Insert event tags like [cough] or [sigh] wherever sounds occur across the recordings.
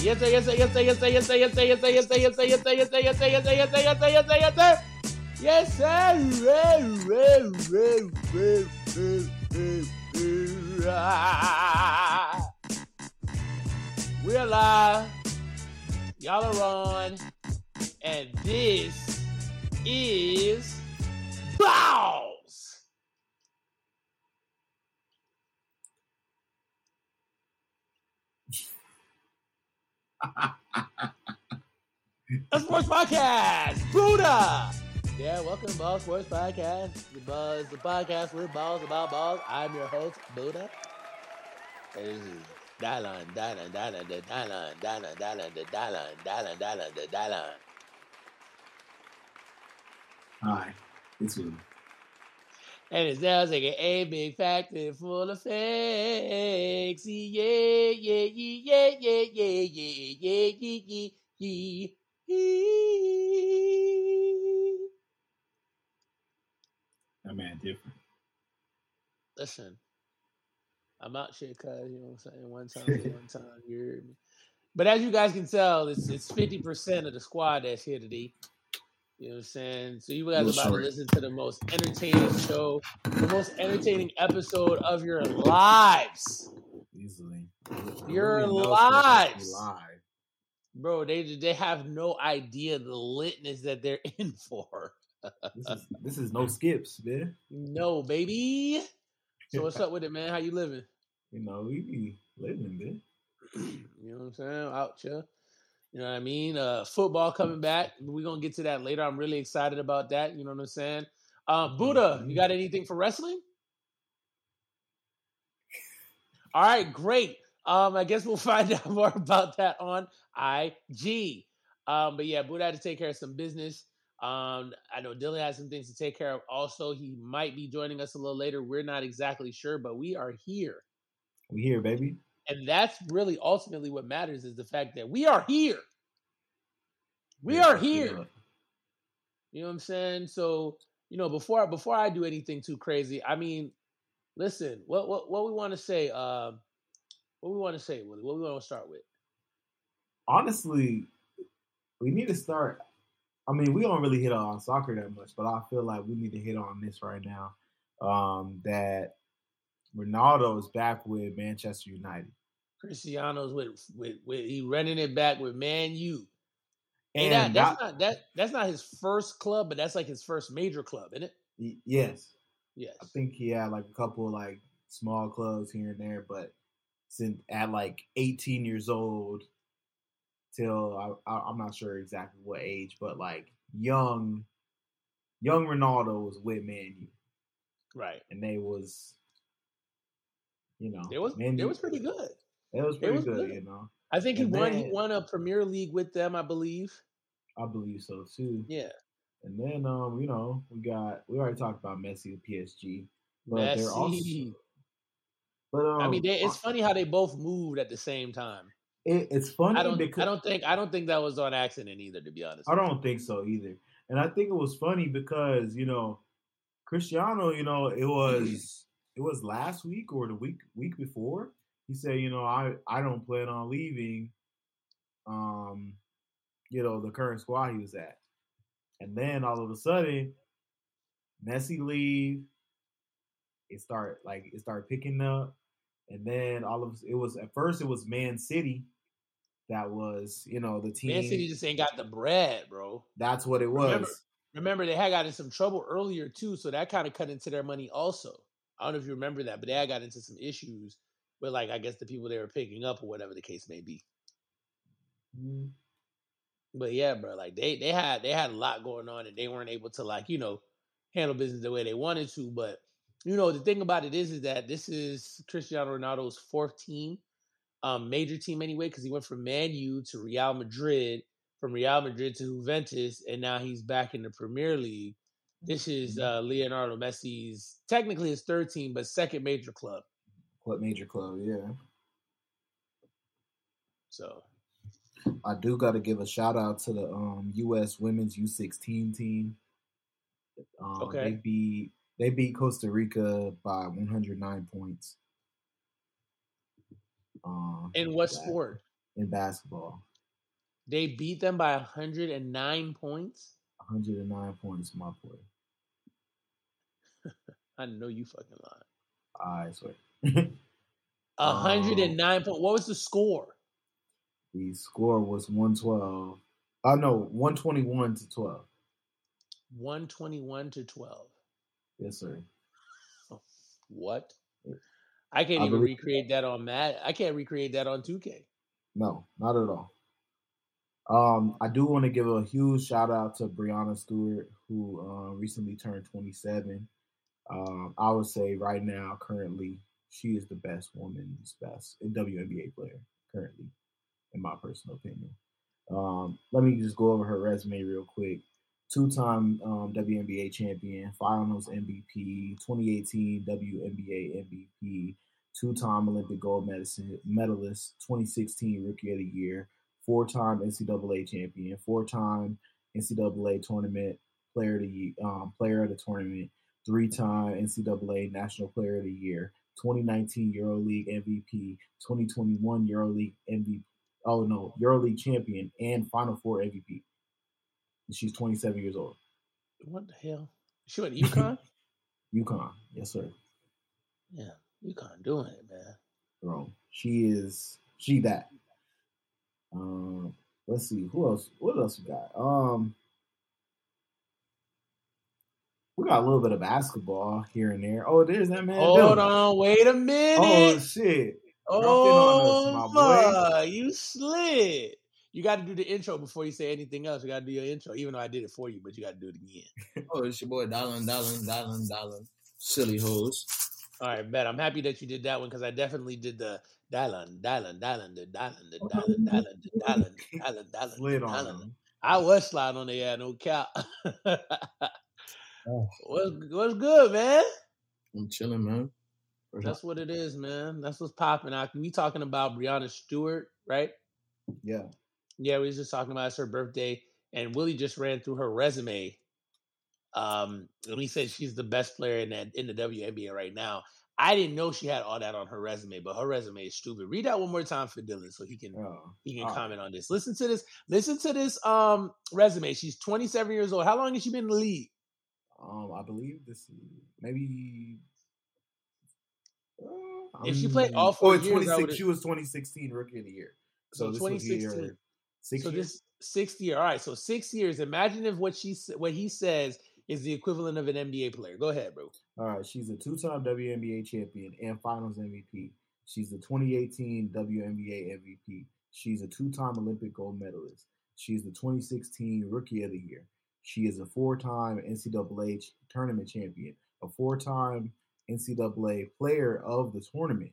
Yes, sir, yes, sir, yes, sir, yes, sir, yes, sir, yes, sir, yes, sir, yes, sir, yes, sir, yes, sir. We're live. Y'all are on. And this is Balls. A sports podcast, Buddha. Yeah, welcome to Ball Sports Podcast. The buzz, the podcast with balls about balls. I'm your host, Buddha. And This is Dylan, Dylan, Dylan, the Dylan, Dylan, Dylan, the Dylan, Dylan, Dylan, the Dylan. Hi, it's me. And it sounds like a big factory full of fakes. Yeah, yeah, yeah, yeah, yeah, yeah, yeah, yeah, yeah, yeah. That man different. Listen, I'm out shit, cuz, you know what I'm saying? One time, one [laughs] time, you heard me. But as you guys can tell, it's it's 50% of the squad that's here today. You know what I'm saying? So you guys are about to listen to the most entertaining show, the most entertaining episode of your lives. Easily. Nobody knows live. live. Bro, they they have no idea the litness that they're [laughs] in for. This is this is no skips, man. No, baby. So what's up with it, man? How you living? [laughs] You know, we be living, man. You know what I'm saying? Out here. You know what I mean? Uh football coming back. We're gonna get to that later. I'm really excited about that. You know what I'm saying? Uh Buddha, you got anything for wrestling? All right, great. Um, I guess we'll [laughs] find out more about that on IG. Um, but yeah, Buddha had to take care of some business. Um, I know Dylan has some things to take care of. Also, he might be joining us a little later. We're not exactly sure, but we are here. We here, baby. And that's really ultimately what matters is the fact that we are here. We Yeah, are here. yeah. You know what I'm saying? So, you know, before before I do anything too crazy, I mean, listen, what what what we want to say, uh, what we want to say, Willie, what we want to start with. Honestly, we need to start. I mean, we don't really hit on soccer that much, but I feel like we need to hit on this right now. Um, that Ronaldo is back with Manchester United. Cristiano's with with with he running it back with Man U. And And that, that's that- not that that's not his first club, but that's like his first major club, isn't it? yes, Yes. I think he had like a couple like small clubs here and there, but since at like 18 years old till I, I, I'm not sure exactly what age, but like young, young Ronaldo was with Man U, Right. and they was, you know, It was Man it was pretty good. It was it pretty was good, good. you know. I think he And won he won a Premier League with them, I believe. I believe so too. Yeah. And then, um, you know, we got we already talked about Messi with PSG, but they're also, Messi. but um, I mean, they, it's funny how they both moved at the same time. it, it's funny I don't. because I don't think. I don't think that was on accident either. To be honest. I don't think so either. And I think it was funny because, you know, Cristiano, you know, it was it was last week or the week week before. He said, you know, I I don't plan on leaving um you know, the current squad he was at. And then all of a sudden Messi leave it start like it started picking up and then all of it was at first it was Man City that was, you know, the team Man City just ain't got the bread, bro. that's what it was. Remember- Remember, they had got in some trouble earlier too, so that kind of cut into their money also. I don't know if you remember that, but they had got into some issues with, like, I guess the people they were picking up or whatever the case may be. Mm, But yeah, bro, like they they had they had a lot going on and they weren't able to like you know handle business the way they wanted to. But you know the thing about it is is that this is Cristiano Ronaldo's fourth team, um, major team anyway, because he went from Man U to Real Madrid, from Real Madrid to Juventus, and now he's back in the Premier League. This is uh, Leonardo Messi's technically his third team, but second major club. What major club? Yeah, So I do got to give a shout out to the um, U.S. Women's U16 team. Um, Okay. they beat they beat Costa Rica by 109 points. Um, in what sport? in basketball. They beat them by 109 points. 109 points, my boy. [laughs] I know you fucking lying. I swear. [laughs] 109 points. What was the score? The score was 112. Oh know 121 to 12. 121 to 12. Yes, sir. [laughs] What? I can't I even recreate that on Matt. I can't recreate that on 2K. No, not at all. Um, I do want to give a huge shout out to Breanna Stewart, who uh, recently turned 27. Um, I would say right now, currently, she is the best woman's best WNBA player currently, in my personal opinion. Um, let me just go over her resume real quick. Two-time um, WNBA champion, Finals MVP, 2018 WNBA MVP, two-time Olympic gold medalist, medalist 2016 Rookie of the Year, four-time NCAA champion, four-time NCAA tournament player of the um, player of the tournament, three-time NCAA National Player of the Year, 2019 EuroLeague MVP, 2021 EuroLeague MVP. Oh no, EuroLeague champion and Final Four MVP. And she's 27 years old. What the hell? She went to UConn? UConn, yes sir. yeah, UConn doing it, man. Bro, she is she that. Um, let's see who else. What else we got? Um, we got a little bit of basketball here and there. Oh, there's that man. Hold Dylan. on, wait a oh, minute. Oh shit! Oh, Dropped in on us, my oh, my, you slid. You got to do the intro before you say anything else. You got to do your intro, even though I did it for you, but you got to do it again. [laughs] Oh, it's your boy Dylan, Dylan, Dylan, Dylan. Silly hoes. All right, bet. I'm happy that you did that one because I definitely did the Dylan, Dylan, Dylan, the Dylan, the Dylan, Dylan, the Dylan, Dylan, Dylan, Slid on Dylan. him. I was sliding on the air, no cap. [laughs] Oh. what's, what's good, man? I'm chilling, man. That's what it is, man. That's what's popping. I we talking about Breanna Stewart, right? Yeah. Yeah, we was just talking about it's her birthday, and Willie just ran through her resume. Um, and he said she's the best player in that in the WNBA right now. I didn't know she had all that on her resume, but her resume is stupid. Read that one more time for Dylan so he can Oh, he can right. comment on this. Listen to this. Listen to this um resume. She's 27 years old. How long has she been in the league? Um, I believe this is maybe. Uh, If she played all oh, four it's years, 26 would've- she was 2016 Rookie of the Year. So, So this 2016. her sixth so year? this six year. All right, so six years. Imagine if what she what he says is the equivalent of an NBA player. Go ahead, bro. All right, she's a two-time WNBA champion and Finals MVP. She's the 2018 WNBA MVP. She's a two-time Olympic gold medalist. She's the 2016 Rookie of the Year. She is a four-time NCAA tournament champion, a four-time NCAA Player of the Tournament,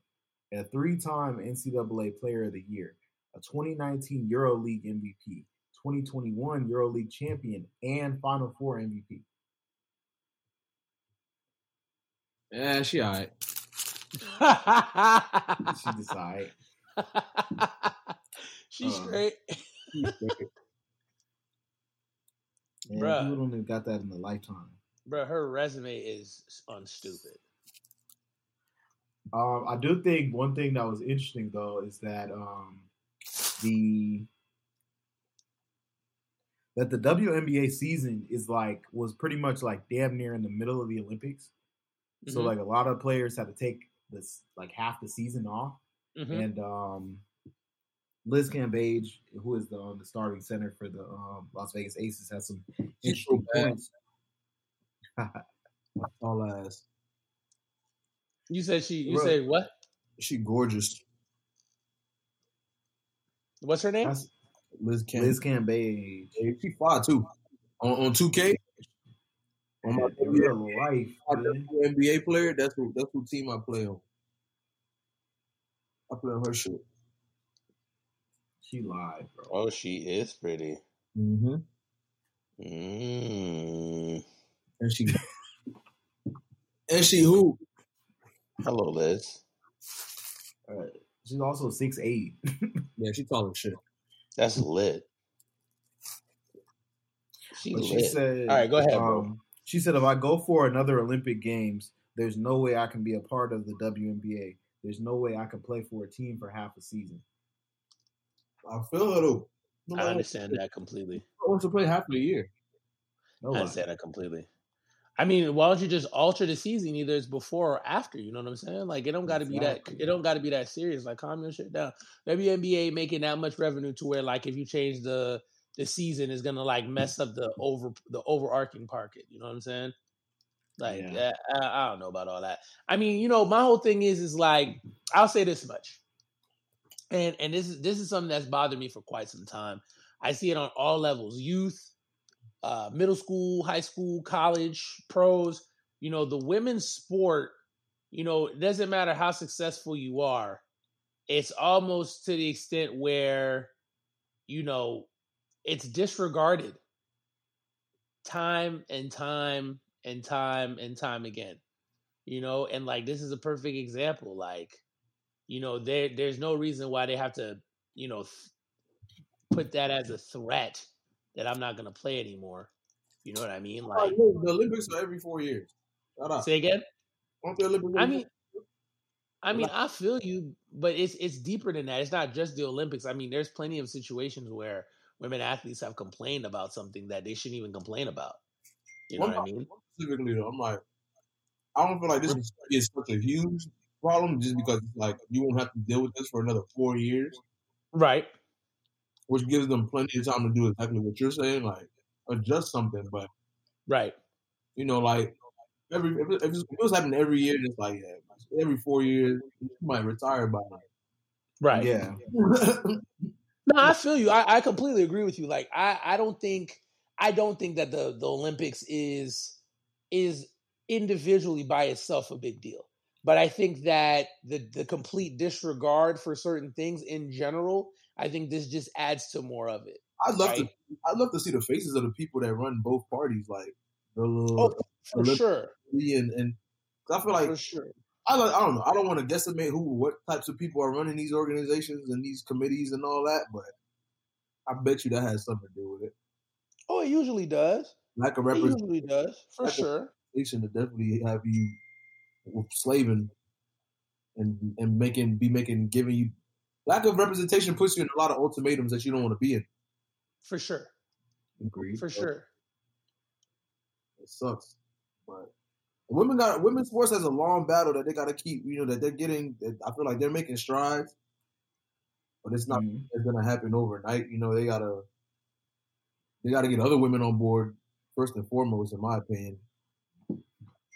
a three-time NCAA Player of the Year, a 2019 EuroLeague MVP, 2021 EuroLeague champion, and Final Four MVP. Yeah, she alright. She decided. [laughs] She's Uh, straight. Man, Bruh. people don't even got that in a lifetime. Bro, her resume is unstupid. Um, I do think one thing that was interesting though is that um, the that the WNBA season is like was pretty much like damn near in the middle of the Olympics. So Mhm. like a lot of players had to take this like half the season off, Mhm. and um, Liz Cambage, who is the um, the starting center for the um, Las Vegas Aces, has some interesting points. [laughs] All ass. You said she. You Bro. said what? She gorgeous. What's her name? That's Liz Cam. Liz Cambage. She fly too. On on 2K. On my In real life. NBA player, that's who that's who team I play on. I play on her shit. She lied, bro. Oh, she is pretty. Mm-hmm. Mm. And she and she who? Hello, Liz. Uh, she's also six eight. [laughs] Yeah, she's tall as shit. That's lit. She But she lit. said, All right, go ahead, bro. um, She said, if I go for another Olympic Games, there's no way I can be a part of the WNBA. There's no way I can play for a team for half a season. I feel it though. I understand that completely. I want to play half of the year. I Nobody. understand that completely. I mean, why don't you just alter the season? Either it's before or after. You know what I'm saying? Like it don't got to be that. It don't got to be that serious. Like calm your shit down. Maybe NBA making that much revenue to where like if you change the the season is gonna like mm. mess up the over the overarching market. You know what I'm saying? Like Yeah. I, I don't know about all that. I mean, you know, my whole thing is is like I'll say this much, and and this is this is something that's bothered me for quite some time. I see it on all levels: youth, uh, middle school, high school, college, pros. You know, the women's sport. You know, it doesn't matter how successful you are. It's almost to the extent where, you know, it's disregarded time and time and time and time again. You know, and like this is a perfect example. Like, you know, there there's no reason why they have to, you know, th- put that as a threat that I'm not gonna play anymore. You know what I mean? Like, the Olympics are every four years. Say again. Aren't the Olympics I mean, I mean, I feel you, but it's it's deeper than that. It's not just the Olympics. I mean, there's plenty of situations where women athletes have complained about something that they shouldn't even complain about. You know One what I mean? specifically though, I'm like, I don't feel like this is, is such a huge problem just because it's like you won't have to deal with this for another four years, Right. which gives them plenty of time to do exactly what you're saying, like adjust something. But Right. you know, like every if it, if it was happening every year, it's like yeah, every four years you might retire by Right. Yeah. [laughs] No, I feel you. I, I completely agree with you. Like I, I don't think I don't think that the, the Olympics is is individually by itself a big deal. But I think that the the complete disregard for certain things in general, I think this just adds to more of it. I'd love to. I'd love to see the faces of the people that run both parties, like the oh, little Oh, for Olymp- sure. and and I feel like for sure. I don't, I don't know. I don't want to guesstimate who, what types of people are running these organizations and these committees and all that, but I bet you that has something to do with it. Oh, it usually does. Lack of It representation usually does, for Like a- sure. to definitely have you slaving and and making be making giving you lack of representation puts you in a lot of ultimatums that you don't want to be in. For sure. Agreed. For sure. It sucks, but women got women's sports has a long battle that they got to keep. You know that they're getting. that I feel like they're making strides, but it's not Mhm. it's gonna happen overnight. You know they gotta they gotta get other women on board first and foremost, in my opinion.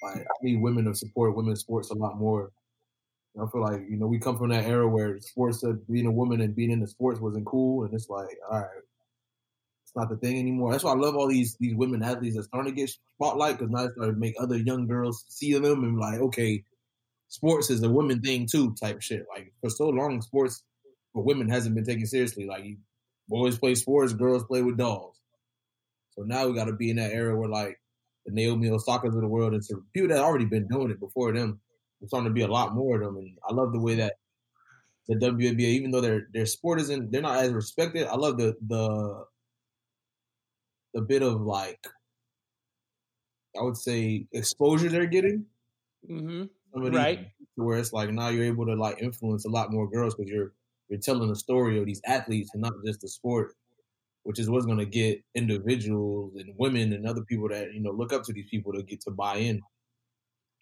Like I need women to support women's sports a lot more. And I feel like you know we come from that era where sports said being a woman and being in the sports wasn't cool, and it's like all right, it's not the thing anymore. That's why I love all these these women athletes that starting to get spotlight because now they starting to make other young girls see them and like okay, sports is a women thing too type shit. Like for so long, sports for women hasn't been taken seriously. Like boys play sports, girls play with dolls. So now we got to be in that era where like Naomi Osaka's of the world and some people that already been doing it before them. There's starting to be a lot more of them, and I love the way that the WNBA, even though their their sport isn't, they're not as respected. I love the the the bit of like I would say exposure they're getting. Mm-hmm. Some of these Right. where it's like now you're able to like influence a lot more girls because you're you're telling the story of these athletes and not just the sport, which is what's going to get individuals and women and other people that you know look up to these people to get to buy in.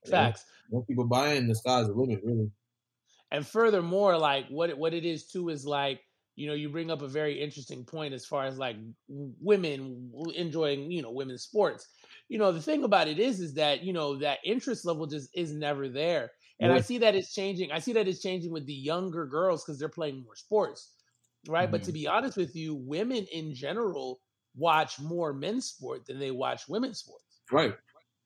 You know? Facts. People buy in, the sky's the limit, really. and furthermore like what what it is too is like you know you bring up a very interesting point as far as like women enjoying you know women's sports you know the thing about it is is that you know that interest level just is never there and i see that it's changing i see that it's changing with the younger girls because they're playing more sports right but to mm-hmm. be honest with you women in general watch more men's sport than they watch women's sports Right.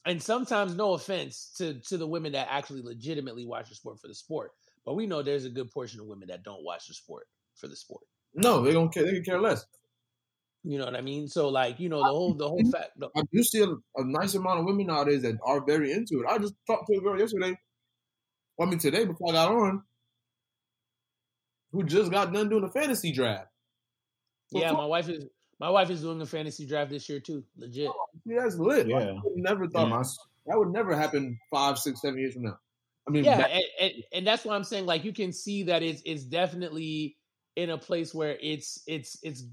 and sometimes no offense to to the women that actually legitimately watch the sport for the sport but we know there's a good portion of women that don't watch the sport for the sport No, they don't care. They can care less. you know what i mean so like you know the whole the whole fact the, I do see a, a nice amount of women nowadays that are very into it. I just talked to a girl yesterday. I mean, today before I got on, who just got done doing a fantasy draft. yeah my wife is my wife is doing a fantasy draft this year too legit See, that's lit. Yeah. I would never Yeah, thought my, that would never happen five, six, seven years from now. I mean, yeah back- and, and, and that's why i'm saying like you can see that it's it's definitely in a place where it's it's it's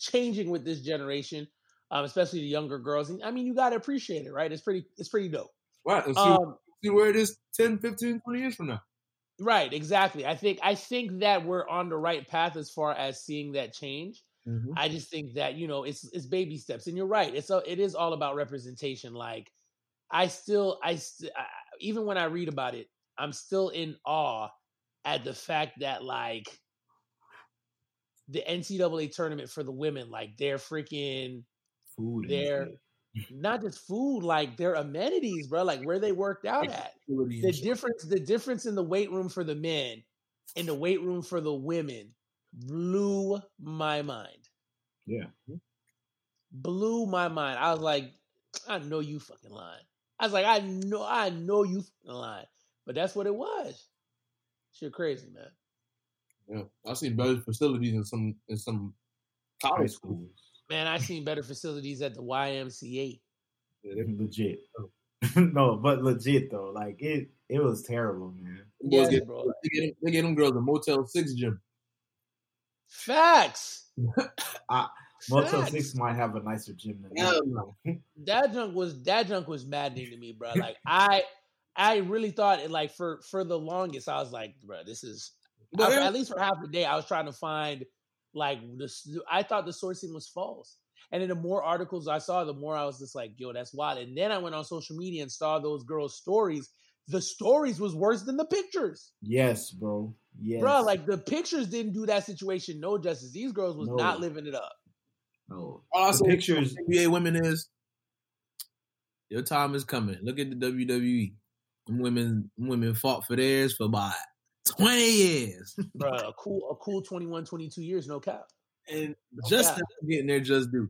changing with this generation, um, especially the younger girls. And I mean, you got to appreciate it, right? It's pretty it's pretty dope. Right. And see, Um, see where it is 10, 15, 20 years from now. Right, exactly. I think I think that we're on the right path as far as seeing that change. Mm-hmm. I just think that you know it's it's baby steps, and you're right. It's a, it is all about representation. Like I still I, st- I even when I read about it, I'm still in awe at the fact that like the NCAA tournament for the women, like they're freaking Food. They're-. Not just food, like their amenities, bro. Like where they worked out at. The difference, the difference in the weight room for the men and the weight room for the women blew my mind. Yeah. blew my mind. I was like, I know you fucking lying. I was like, I know, I know you fucking lying. But that's what it was. Shit, crazy man. Yeah, I've seen better facilities in some in some college schools. Schools. Man, I seen better facilities at the YMCA. Yeah, they- Legit. [laughs] no, but legit though. Like it it was terrible, man. them boys get, bro. they, get, they get them girls a Motel Six gym. Facts. [laughs] Motel Facts. Six might have a nicer gym than Hell that. no. That junk was that junk was maddening to me, bro. Like I, I really thought it. Like for for the longest, I was like, bro, this is But I- yeah, at least for half the day, I was trying to find like this. I thought the sourcing was false, and then the more articles I saw, the more I was just like, "Yo, that's wild." And then I went on social media and saw those girls' stories. The stories was worse than the pictures, Yes, bro. Yes. bro. Like the pictures didn't do that situation no justice. These girls was No. not living it up. no. all The pictures NBA women is your time is coming. Look at the WWE. Them women, them women fought for theirs for about twenty years, [laughs] Bro, a cool, a cool 21, 22 years, no cap. and just cap. getting there, just do.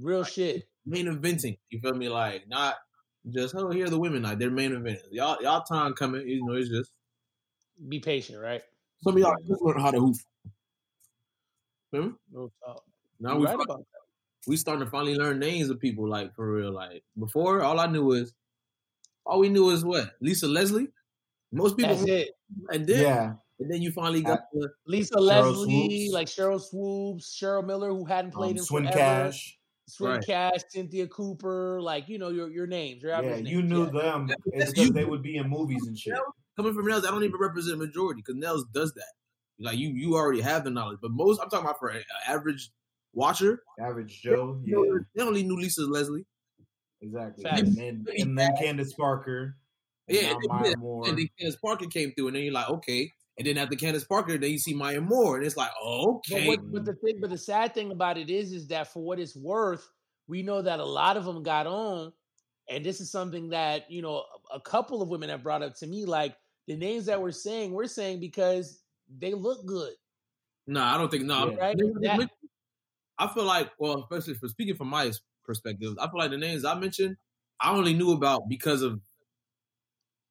Real shit. Main eventing, you feel me? Like not just oh here are the women like they're main event. Y'all, y'all time coming. You know, it's just Be patient, right? some of y'all just learn how to hoop. Feel me? No talk. Now we right fi- about that. we starting to finally learn names of people like for real. Like before, all I knew was all we knew was what Lisa Leslie. Most people, That's it. and then yeah. and then you finally got the Lisa Cheryl Leslie, Swoopes. like Sheryl Swoopes, Cheryl Miller, who hadn't played Um, in Swin forever. Cash. Swin Right. Cash, Cynthia Cooper, like you know your your names, your Yeah, average you knew yeah. them. Yeah, It's you- because they would be in movies and shit. coming from Nels. I don't even represent majority because Nels does that. Like you, you already have the knowledge. But most, I'm talking about for an average watcher. Average Joe. they Yeah, know- They only knew Lisa Leslie. exactly. Facts. And then, and then Candace Parker. And Yeah, and Maya then- Moore. And then Candace Parker came through, and then you're like, okay. And then after Candace Parker, then you see Maya Moore, and it's like, okay. But what, but the thing, but the sad thing about it is, is that for what it's worth, we know that a lot of them got on, and this is something that you know a couple of women have brought up to me. Like the names that we're saying, we're saying because they look good, No, I don't think no. Yeah. right? I That- I feel like, well, especially for speaking from my perspective, I feel like the names I mentioned, I only knew about because of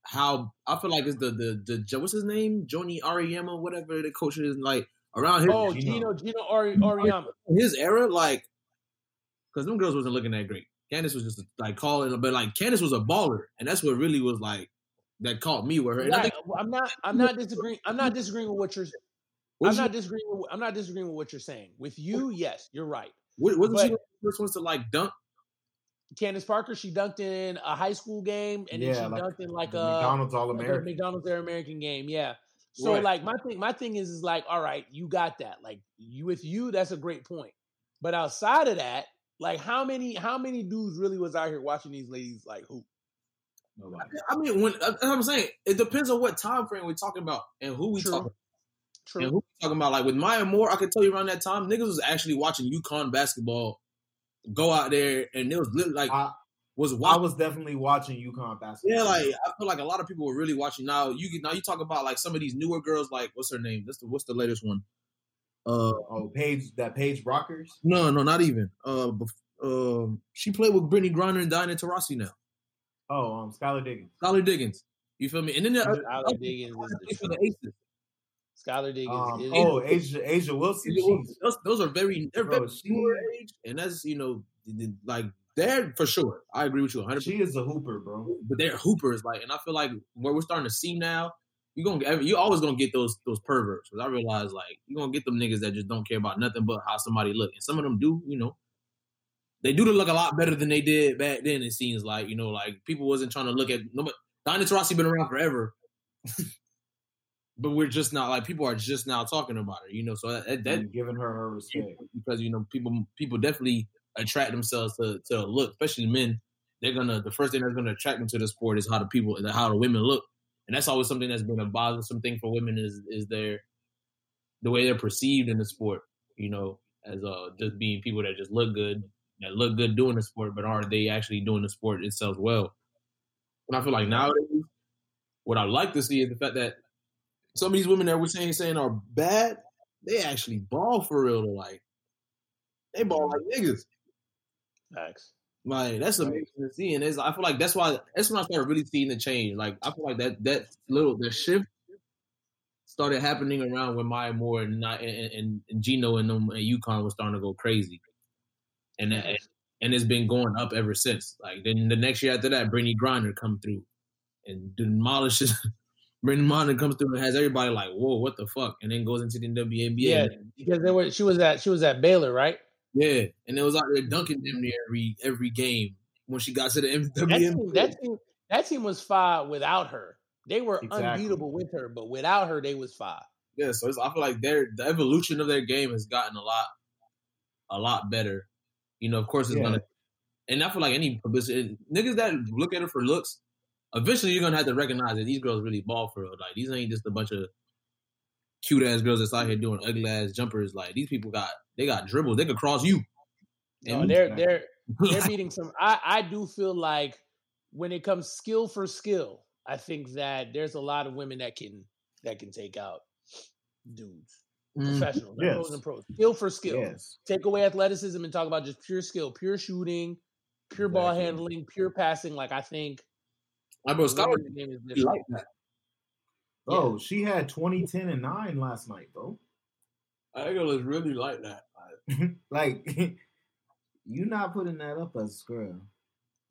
how I feel like it's the the the what's his name, Joni Auriemma, whatever the coach is like around his oh, Geno. Geno, Geno Ori, his era, like because them girls wasn't looking that great. Candace was just like calling, but like Candace was a baller, and that's what really was like that caught me with her. And I Right. think Well, I'm not. I'm not disagreeing. I'm not disagreeing with what you're. I'm was not disagreeing. With, I'm not disagreeing with what you're saying. With you, yes, you're right. wasn't she the first ones to like dunk? Candace Parker, she dunked in a high school game, and then she like dunked in like a McDonald's All like American. McDonald's Air American game. Yeah. So Right. like my thing, my thing is is like, all right, you got that. Like you with you, that's a great point. But outside of that, like how many how many dudes really was out here watching these ladies like hoop? Nobody. I mean, when what I'm saying, it depends on what time frame we're talking about and who we True. talking True. and who we talking about. Like with Maya Moore, I can tell you around that time, niggas was actually watching UConn basketball go out there, and it was literally like I, was I watching. was definitely watching UConn basketball. Yeah, like I feel like a lot of people were really watching. Now you get- now you talk about like some of these newer girls, like what's her name? That's the what's the latest one? Uh, oh, Paige, that Paige Bueckers. no, no, not even. Uh, bef- um, she played with Brittney Griner and Diana Taurasi now. Oh, um, Skylar Diggins. Skylar Diggins. You feel me? And then there are Skylar Diggins is the for the. Aces. Skylar Diggins Um, is oh, [laughs] Asia, A'ja Wilson. she's- those, those are very they're Bro, very she- similar age, and that's you know like they're for sure. I agree with you 100. She is a hooper, bro. but they're hoopers, like, and I feel like where we're starting to see now you gonna you always gonna get those those perverts. Because I realize like you are gonna get them niggas that just don't care about nothing but how somebody look, and some of them do. You know, they do to look a lot better than they did back then. It seems like you know, like people wasn't trying to look at no. Diana Taurasi been around forever. [laughs] but we're just not like people are just now talking about her, you know. So that, that giving her her respect. because you know people people definitely attract themselves to to look, especially men. They're gonna the first thing that's gonna attract them to the sport is how the people how the women look, and that's always something that's been a bothersome thing for women is is their the way they're perceived in the sport. You know, as uh just being people that just look good, that look good doing the sport, but are they actually doing the sport itself well? And I feel like nowadays, what I like to see is the fact that some of these women that we're saying saying are bad, they actually ball for real. Though. Like they ball like niggas. Facts. Like that's amazing to see, and it's, I feel like that's why that's when I started really seeing the change. Like I feel like that that little the shift started happening around when Maya Moore and not and, and, and Geno and them and UConn was starting to go crazy, and that, and it's been going up ever since. Like then the next year after that, Brittney Griner come through and demolishes. [laughs] Brittney Griner comes through and has everybody like, "Whoa, what the fuck?" And then goes into the WNBA. Yeah, because they were she was at she was at Baylor, right? Yeah, and it was out there dunking them near every every game when she got to the That WNBA. team, that team, that team was five without her. They were Exactly. unbeatable with her, but without her, they was five. Yeah, so it's, I feel like their the evolution of their game has gotten a lot, a lot better. You know, of course, it's Yeah. gonna, and I feel like any publicity niggas that look at it for looks, eventually you're gonna have to recognize that these girls really ball for real. Like these ain't just a bunch of cute ass girls that's out here doing ugly ass jumpers. Like these people got they got dribbles. They could cross you. No, And they're [laughs] they're they're beating some. I I do feel like when it comes skill for skill, I think that there's a lot of women that can that can take out dudes, Mm, professionals, not Yes. pros and pros. Skill for skill. Yes. Take away athleticism and talk about just pure skill, pure shooting, pure ball handling, pure passing. Like I think I bro, Scott women's game is really different. like that. Bro, she had 20, 10, and 9 last night, bro. I girl is really like that. [laughs] Like, like, [laughs] you not putting that up as a scrub.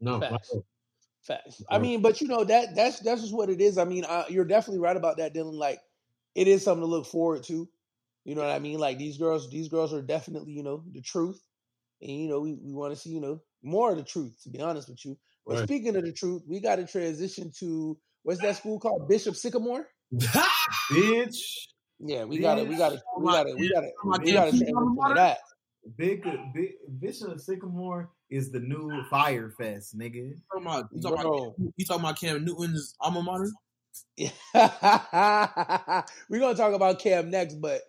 no, Facts. like, Facts. I mean, but you know that that's that's just what it is. I mean, uh, you're definitely right about that, Dylan. Like, it is something to look forward to. You know what I mean? Like these girls, these girls are definitely you know the truth, and you know we, we want to see you know more of the truth. To be honest with you, but Right. speaking of the truth, we got to transition to what's that school called? Bishop Sycamore. [laughs] Bitch. Yeah, we got it. we got it. we got it. we got it. We got to that. Big, big Bishop Sycamore is the new Fyre Fest, nigga. talking about, you, talking about, you talking about Cam Newton's alma mater? [laughs] We're gonna talk about Cam next, but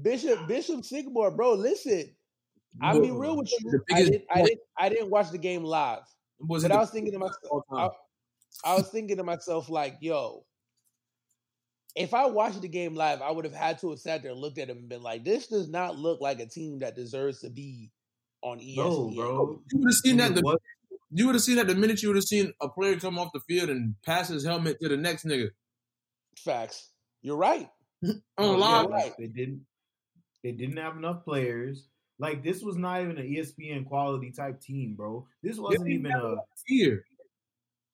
Bishop Bishop Sycamore, bro, listen. I'll be real with you. I didn't, I didn't I didn't watch the game live. Was But it I was thinking to myself, all time? I was thinking to myself, like, yo, if I watched the game live, I would have had to have sat there and looked at him and been like, this does not look like a team that deserves to be on ESPN. No, bro. You would have seen that. The, you would have seen that the minute you would have seen a player come off the field and pass his helmet to the next nigga. Facts. You're right. On Oh, live, yeah, like, They didn't. They didn't have enough players. Like this was not even an ESPN quality type team, bro. This wasn't didn't even a here.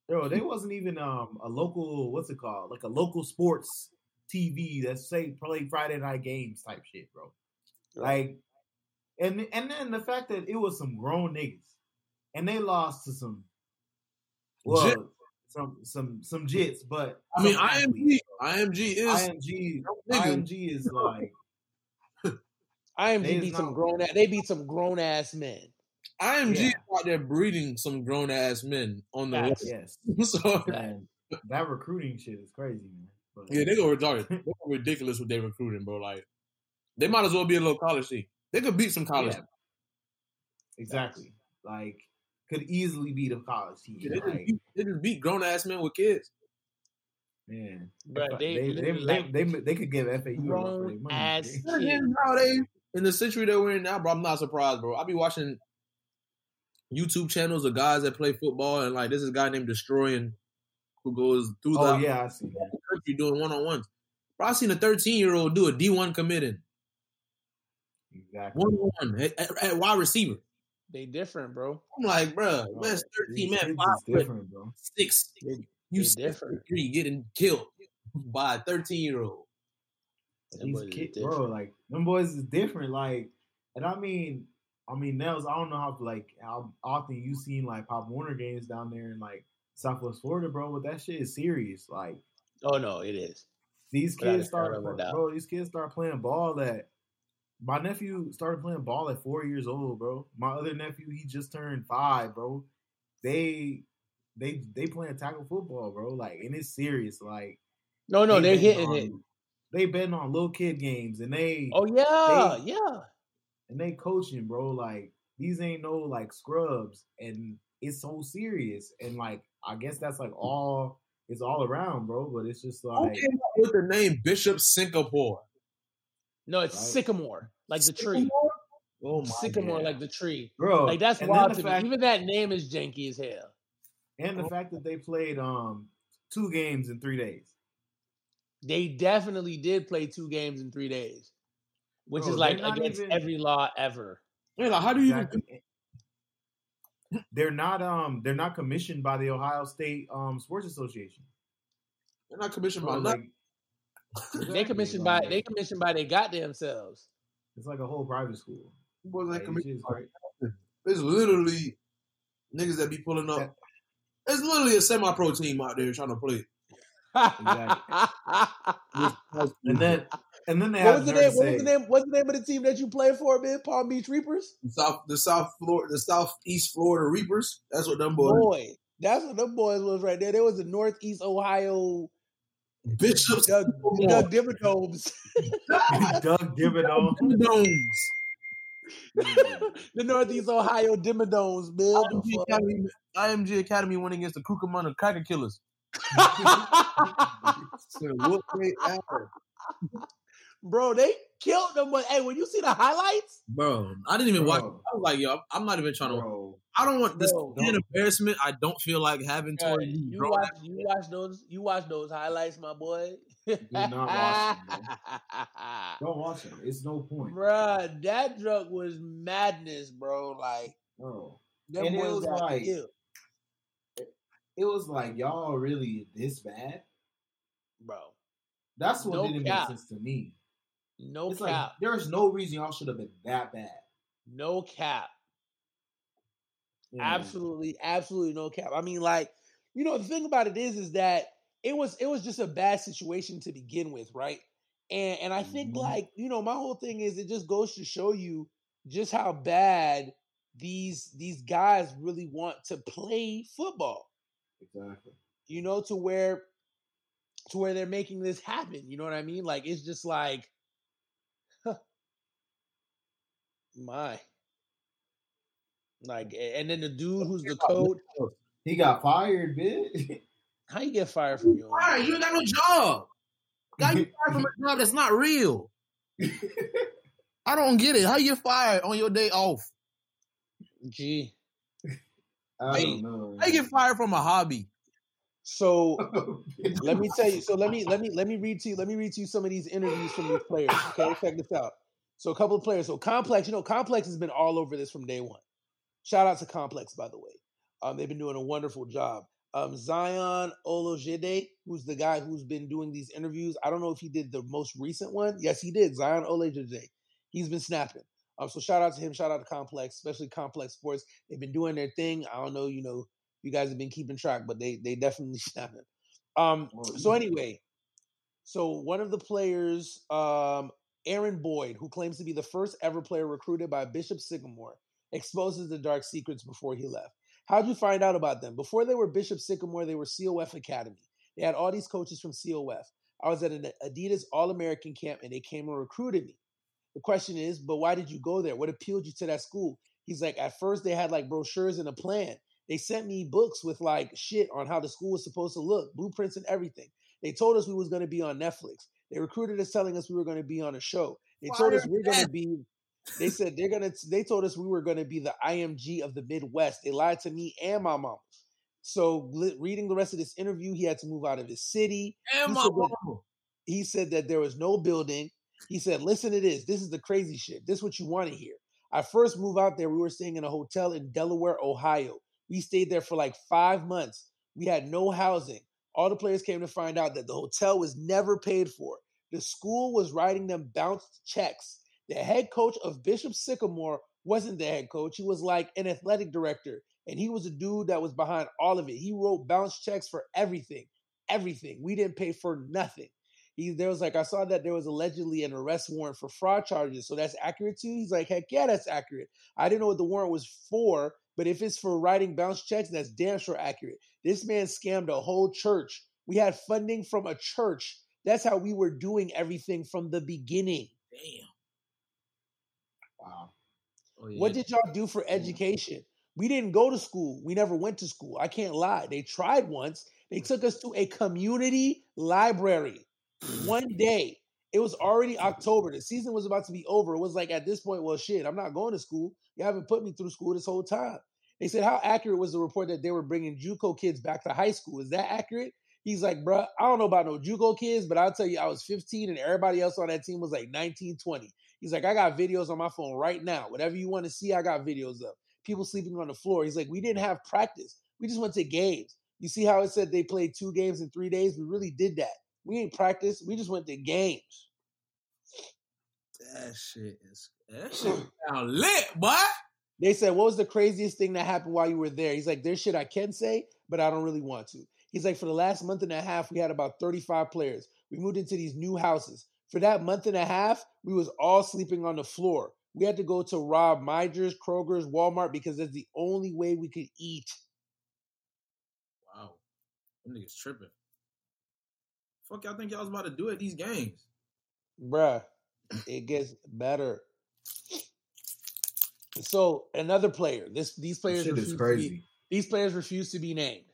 bro. They [laughs] wasn't even um a local. What's it called? Like a local sports TV that say play Friday night games type shit, bro. Like, and and then the fact that it was some grown niggas, and they lost to some, well, Jit. some some some jits, but I mean, IMG. IMG is IMG. IMG is like IMG They is beat some grown ass they beat some grown ass men. IMG Yeah. is out there breeding some grown ass men on the Facts. west. yes, [laughs] so man. That recruiting shit is crazy, man. But, yeah, they go retarded. They go ridiculous with their recruiting, bro. Like they might as well be a little college team. They could beat some college. Yeah. exactly. Like could easily beat a college team. Yeah, they, just Like, beat, they just beat grown ass men with kids. man, But they, they they, literally, they, like, they, they could give FAU a for grown their money. ass man. But again, nowadays, in the century that we're in now, bro, I'm not surprised, bro. I'll be watching YouTube channels of guys that play football, and like this is a guy named Deestroying who goes through Oh the yeah, I see that. country doing one on ones. Bro, I seen a 13 year old do a D1 committing Exactly. one on one at, at- at wide receiver. they different, bro. I'm like, bro, Oh, man's 13, these man, kids five different, bro. six. They, You they different. three getting killed. by a 13 year old. Them These boys kids, bro, like them boys is different. Like, and I mean, I mean, Nels, I don't know how like how often you seen like Pop Warner games down there in like Southwest Florida, bro, but that shit is serious. Like Oh no, it is. these Without kids start, shadow of a doubt. bro. These kids start playing ball. At my nephew started playing ball at four years old, bro. My other nephew, he just turned five, bro. They, they, they playing tackle football, bro. Like, and it's serious. Like, No, no, they they're betting hitting it. On- They betting on little kid games, and they, Oh yeah, they- yeah. and they coaching, bro. Like these ain't no like scrubs, and it's so serious. And like I guess that's like all it's all around, bro. But it's just Who like came up with the name Bishop Singapore? No, it's Right. sycamore, like the tree. Sycamore? Oh my Sycamore, God. like the tree. bro, Like that's and then wild to fact, me. Even that name is janky as hell. and the fact that they played um two games in three days. They definitely did play two games in three days, which Bro, is like against even- every law ever. Yeah, like, how do you even They're not um they're not commissioned by the Ohio State um Sports Association. They're not commissioned by Bro, nothing. like, They commissioned by they commissioned by they goddamn selves. it's like a whole private school. Boys Like, ain't it's commissioned just by great. nothing. There's literally niggas that be pulling up. It's literally a semi-pro team out there trying to play. [laughs] And then and then they what have was the nerve name? to What say, was the name? What's the name of the team that you played for, man? Palm Beach Reapers. The South, the South Florida, the Southeast Florida Reapers. That's what them boys. Boy, that's what them boys was right there. There was the Northeast Ohio Bishops. Doug, Come Doug on. Dimmadome. [laughs] [laughs] Doug Dimmadome. Domes. the Northeast Ohio Dimmadomes, Bill. The IMG fuck? Academy, IMG Academy went against the Cucamonga Cracker Killers. So whoop they ass. Bro, they killed them. But hey, when you see the highlights, Bro, I didn't even watch. Bro. I was like, yo, I'm not even trying to. Bro, I don't want this Bro, an embarrassment. I don't feel like having towards you, you bro. watch you watch those you watch those highlights, my boy. Do not watch [laughs] don't watch it. It's no point. bro. that drug was madness, bro. Like Bro. them And it was got like- killed, It was like y'all really this bad. bro. That's what No didn't cap. make sense to me. No it's cap, like there's no reason y'all should have been that bad. no cap. Know? Absolutely, absolutely no cap. I mean, like, you know, the thing about it is, is that it was it was just a bad situation to begin with, right? And and I think Mhm. like, you know, my whole thing is it just goes to show you just how bad these these guys really want to play football. Exactly. You know, to where to where they're making this happen. You know what I mean? Like it's just like my like mm. and then the dude who's the coach He got fired, bitch. [laughs] How you get fired from your? Why? You ain't got no job. Got you [laughs] fired from a job that's not real. [laughs] I don't get it. How you fired on your day off? Gee. I Hey, don't know. How get fired from a hobby? So [laughs] [laughs] let me tell you. So let me let me let me read to you. Let me read to you some of these interviews from these players. Okay, check this out. So a couple of players. So Complex, you know, Complex has been all over this from day one. Shout out to Complex, by the way. Um, they've been doing a wonderful job. Um, Zion Olojede, who's the guy who's been doing these interviews. I don't know if he did the most recent one. Yes, he did. Zion Olojede. He's been snapping. Um, so shout out to him. Shout out to Complex, especially Complex Sports. They've been doing their thing. I don't know, you know, you guys have been keeping track, but they they definitely [laughs] snapping. Um, so anyway, so one of the players, um, Aaron Boyd, who claims to be the first ever player recruited by Bishop Sycamore, exposes the dark secrets before he left. How'd you find out about them? Before they were Bishop Sycamore, they were COF Academy. They had all these coaches from COF. I was at an Adidas All American camp and they came and recruited me. The question is, but why did you go there? What appealed you to that school? He's like, at first they had like brochures and a plan. They sent me books with like shit on how the school was supposed to look, blueprints and everything. They told us we was going to be on Netflix. They recruited us telling us we were going to be on a show. They told us we're going to be. They said they're gonna. They told us we were going to be the IMG of the Midwest. They lied to me and my mom. So reading the rest of this interview, he had to move out of his city. And He my said that- He said that there was no building. He said, "Listen to this. This is the crazy shit. This is what you want to hear." I first moved out there. We were staying in a hotel in Delaware, Ohio. We stayed there for like five months. We had no housing. All the players came to find out that the hotel was never paid for. The school was writing them bounced checks. The head coach of Bishop Sycamore wasn't the head coach. He was like an athletic director. And he was a dude that was behind all of it. He wrote bounce checks for everything. Everything. We didn't pay for nothing. He there was like I saw that there was allegedly an arrest warrant for fraud charges. So that's accurate too. He's like, heck yeah, that's accurate. I didn't know what the warrant was for, but if it's for writing bounce checks, that's damn sure accurate. This man scammed a whole church. We had funding from a church. That's how we were doing everything from the beginning. Damn. Wow. Oh, yeah. What did y'all do for education? We didn't go to school. We never went to school. I can't lie. They tried once. They took us to a community library one day. It was already October. The season was about to be over. It was like at this point, well, shit, I'm not going to school. You haven't put me through school this whole time. They said, how accurate was the report that they were bringing JUCO kids back to high school? Is that accurate? He's like, bruh, I don't know about no JUCO kids, but I'll tell you, I was 15 and everybody else on that team was like 19, 20. He's like, I got videos on my phone right now. Whatever you want to see, I got videos of people sleeping on the floor. He's like, we didn't have practice. We just went to games. You see how it said they played two games in three days? We really did that. We ain't practice. We just went to games. That shit is that shit [clears throat] sound lit, boy. They said, What was the craziest thing that happened while you were there? He's like, There's shit I can say, but I don't really want to. He's like, For the last month and a half, we had about 35 players. We moved into these new houses. For that month and a half, we was all sleeping on the floor. We had to go to Rob Meijers, Kroger's, Walmart because that's the only way we could eat. Wow. Them niggas tripping. Fuck y'all think y'all was about to do at these games? Bruh, it gets better. So another player. This these players refuse is to be, these players refuse to be named.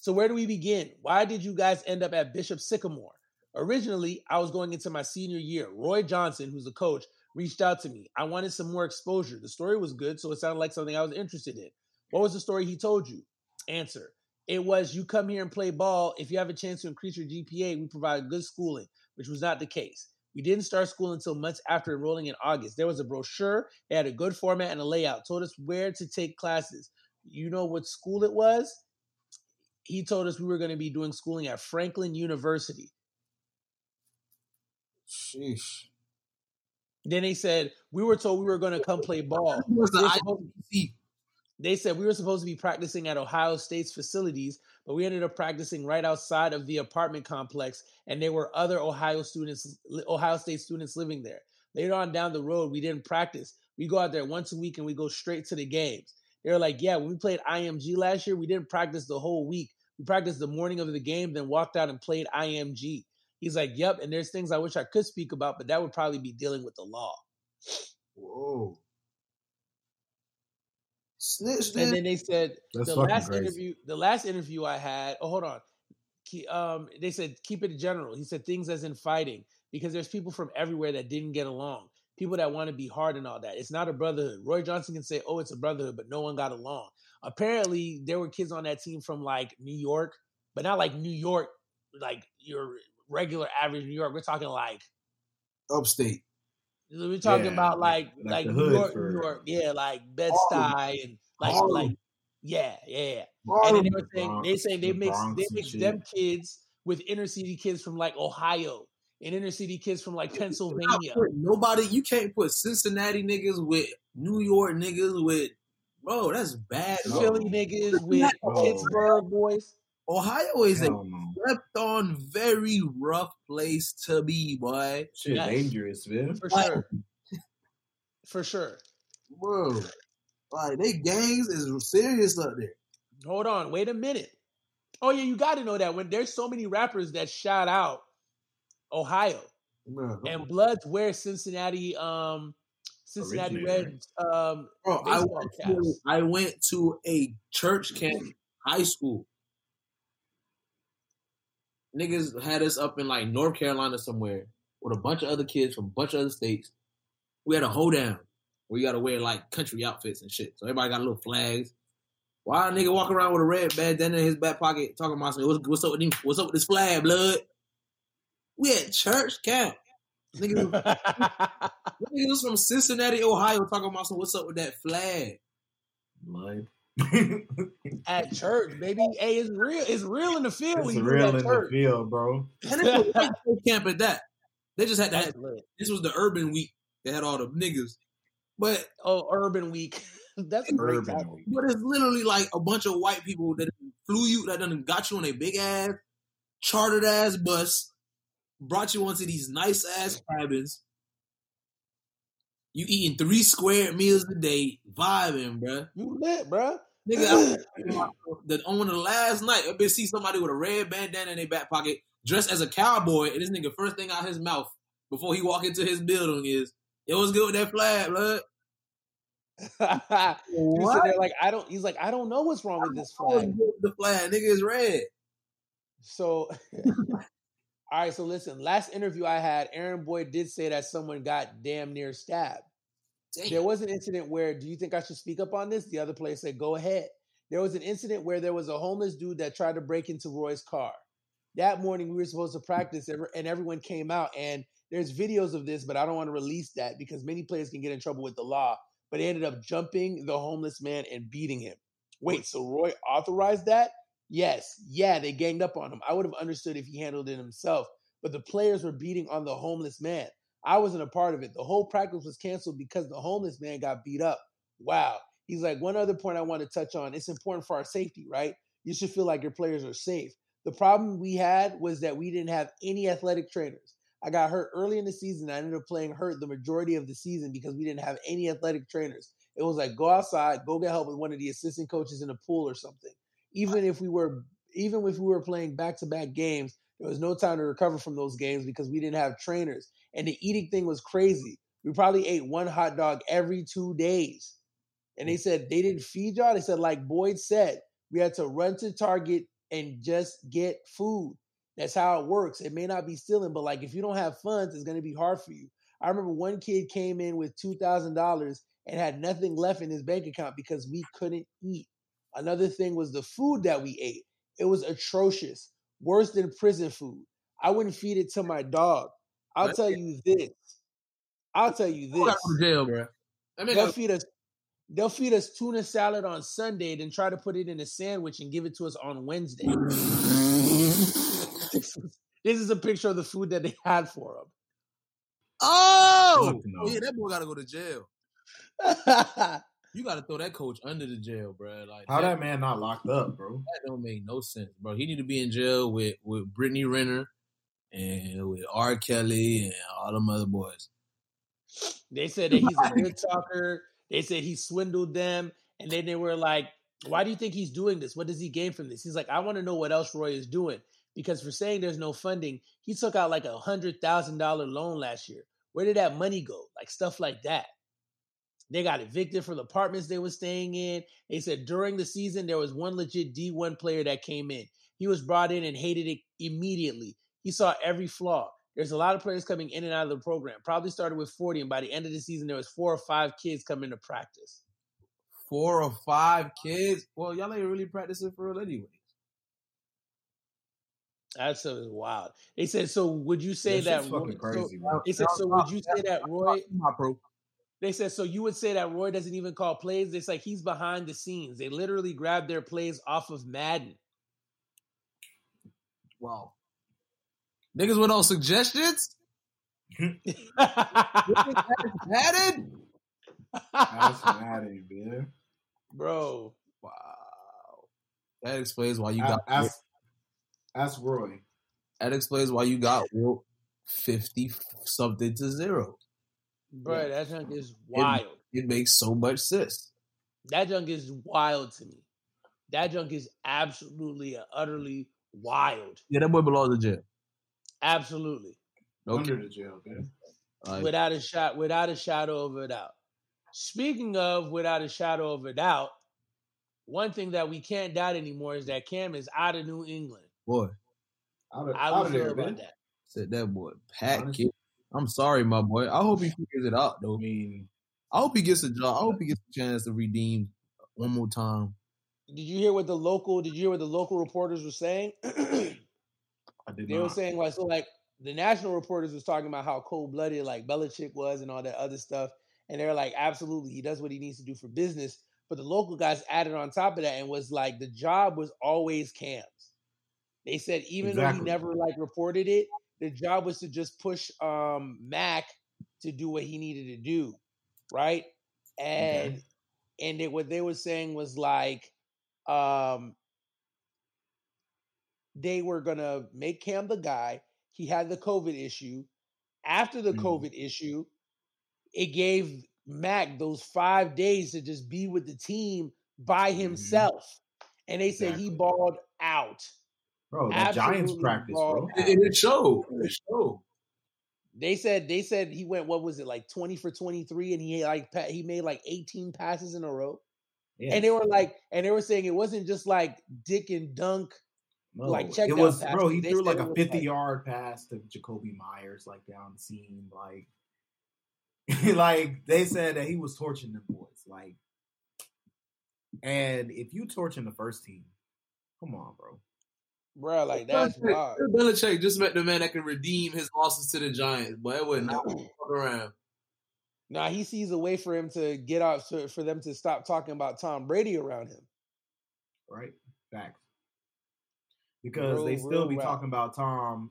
So where do we begin? Why did you guys end up at Bishop Sycamore? Originally, I was going into my senior year. Roy Johnson, who's the coach, reached out to me. I wanted some more exposure. The story was good, so it sounded like something I was interested in. What was the story he told you? Answer. It was you come here and play ball. If you have a chance to increase your GPA, we provide good schooling, which was not the case. We didn't start school until months after enrolling in August. There was a brochure, it had a good format and a layout, told us where to take classes. You know what school it was? He told us we were going to be doing schooling at Franklin University. Sheesh. Then they said we were told we were going to come play ball. We the IPC? They said we were supposed to be practicing at Ohio State's facilities, but we ended up practicing right outside of the apartment complex, and there were other Ohio students, Ohio State students living there. Later on down the road, we didn't practice. We go out there once a week and we go straight to the games. They were like, "Yeah, when we played IMG last year, we didn't practice the whole week. We practiced the morning of the game, then walked out and played IMG." He's like, "Yep." And there's things I wish I could speak about, but that would probably be dealing with the law. Whoa. Snitch, And then. then they said That's the last crazy. interview, the last interview I had. Oh, hold on. Um, they said keep it general. He said things as in fighting because there's people from everywhere that didn't get along. People that want to be hard and all that. It's not a brotherhood. Roy Johnson can say, "Oh, it's a brotherhood," but no one got along. Apparently, there were kids on that team from like New York, but not like New York, like your regular average New York. We're talking like Upstate. We're talking Yeah, about like- like like New York, for- New York, yeah, like Bed. Stuy and like Harlem. like yeah, yeah. And Harlem. then they were saying they Bronx- saying they the mix Bronx they and mix them kids with inner city kids from like Ohio and inner city kids from like Pennsylvania. Nobody, you can't put Cincinnati niggas with New York niggas with, bro. That's bad. No. Philly niggas with No. Pittsburgh boys. Ohio is a Hell no. slept on, very rough place to be, boy. Shit, Yes. dangerous, man. For Like- sure. For sure. Bro, like they gangs is serious up there. Hold on, wait a minute. Oh yeah, you got to know that when there's so many rappers that shout out Ohio Bro, and Bloods wear Cincinnati um Cincinnati Originator. Reds um bro I, went to. I went to a church camp, high school. Niggas had us up in like North Carolina somewhere with a bunch of other kids from a bunch of other states. We had a hoedown where you got to wear like country outfits and shit. So everybody got little flags. Why a nigga walk around with a red bandana in his back pocket talking about something? What's, what's up with these, What's up with this flag, blood? We at church camp. [laughs] Niggas, from Cincinnati, Ohio, talking about some. What's up with that flag? Like, [laughs] at church, baby. Hey, it's real. It's real in the field. it's real in church. the field, bro. And it was white camp at that. They just had that. That's lit. This was the urban week. They had all the niggas. But Oh, Urban Week. [laughs] That's a great Urban title. week. but it's literally like a bunch of white people that flew you, that done got you on a big ass, chartered ass bus, brought you onto these nice ass cabins. You eating three square meals a day, vibing, bruh. You lit, bruh. Nigga, I, the, on the last night, I been see somebody with a red bandana in their back pocket, dressed as a cowboy, and this nigga first thing out his mouth before he walk into his building is, "It was good with that flag, blood." [laughs] He said like, I don't. He's like, I don't know what's wrong with this flag. The flag, nigga, is red. So, [laughs] all right. So listen, last interview I had, Aaron Boyd did say that someone got damn near stabbed. Damn. There was an incident where, do you think I should speak up on this? The other player said, go ahead. There was an incident where there was a homeless dude that tried to break into Roy's car. That morning, we were supposed to practice, and everyone came out. And there's videos of this, but I don't want to release that because many players can get in trouble with the law. But they ended up jumping the homeless man and beating him. Wait, so Roy authorized that? Yes. Yeah, they ganged up on him. I would have understood if he handled it himself. But the players were beating on the homeless man. I wasn't a part of it. The whole practice was canceled because the homeless man got beat up. Wow. He's like, one other point I want to touch on. It's important for our safety, right? You should feel like your players are safe. The problem we had was that we didn't have any athletic trainers. I got hurt early in the season. I ended up playing hurt the majority of the season because we didn't have any athletic trainers. It was like go outside, go get help with one of the assistant coaches in the pool or something. Even if we were even if we were playing back to back games, there was no time to recover from those games because we didn't have trainers. And the eating thing was crazy. We probably ate one hot dog every two days. And they mm. said they didn't feed y'all. They said, like Boyd said, we had to run to Target and just get food. That's how it works. It may not be stealing, but like if you don't have funds, it's going to be hard for you. I remember one kid came in with two thousand dollars and had nothing left in his bank account because we couldn't eat. Another thing was the food that we ate. It was atrocious, worse than prison food. I wouldn't feed it to my dog. I'll tell you this. I'll tell you this. jail, bro? They'll feed us. They'll feed us tuna salad on Sunday, then try to put it in a sandwich and give it to us on Wednesday. [laughs] this is a picture of the food that they had for Fuck no. oh, yeah, that boy got to go to jail. [laughs] him. You got to throw that coach under the jail, bro. Like How that man not locked up, bro? that don't make no sense, bro. He need to be in jail with with Brittany Renner and with R. Kelly and all them other boys. they said that he's a good talker. They said he swindled them, and then they were like, "Why do you think he's doing this? What does he gain from this?" He's like, "I want to know what else Roy is doing." Because for saying there's no funding, he took out like a hundred thousand dollar loan last year. Where did that money go? Like stuff like that. They got evicted from the apartments they were staying in. They said during the season there was one legit D1 player that came in. He was brought in and hated it immediately. He saw every flaw. There's a lot of players coming in and out of the program. Probably started with 40, and by the end of the season, there was four or five kids coming to practice. Four or five kids. Well, y'all ain't really practicing for real anyway. That's uh, wild. They said, so would you say That that? Roy, fucking so, crazy, they said, so would you say that Roy? My pro. They said, so you would say that Roy doesn't even call plays? It's like he's behind the scenes. They literally grabbed their plays off of Madden. Wow. Niggas with no suggestions? Added? [laughs] That's Madden, man. Bro, Wow. That explains why you got Ask, ask Roy. that explains why you got fifty something to zero. Bro, Yeah. that junk is wild. It makes so much sense. That junk is wild to me. That junk is absolutely and utterly wild. Yeah, that boy belongs to jail. Absolutely. Okay. Under the jail, man. Like, without a shot, without a shadow of a doubt. Speaking of without a shadow of a doubt, one thing that we can't doubt anymore is that Cam is out of New England. boy, Out of, How out do of you feel about man. that? said that boy Pat Honestly. kid. I'm sorry, my boy. I hope he figures it out I though. mean, I hope he gets a job. I hope he gets a chance to redeem one more time. Did you hear what the local? Did you hear what the local reporters were saying? they [clears throat] I did were not. saying like so, like the national reporters was talking about how cold blooded like Belichick was and all that other stuff, and they're like, absolutely, he does what he needs to do for business. but the local guys added on top of that and was like the job was always Cam's. They said even Exactly. though he never like reported it, the job was to just push um Mac to do what he needed to do, right? And and it, what they were saying was like um they were gonna make Cam the guy. He had the COVID issue. After the Mhm. COVID issue, it gave Mac those five days to just be with the team by himself. And they said he balled out. Bro, the Giants practice, bro. balled And it showed. It showed. They said they said he went what was it like twenty for twenty three, and he like pa- he made like eighteen passes in a row. Yeah. And they were like, and they were saying it wasn't just like dick and dunk. No, like, check it down was, passes. bro. He They threw like a was fifty like- yard pass to Jakobi Meyers, like down the seam, like, [laughs] like they said that he was torching them boys, like. And if you torching the first team, come on, bro. Bro, like that's wild. Belichick just met the man that can redeem his losses to the Giants, but it wasn't fuck around. Now he sees a way for him to get out to, for them to stop talking about Tom Brady around him. Right? Facts. Because Real- they still be rap. talking about Tom,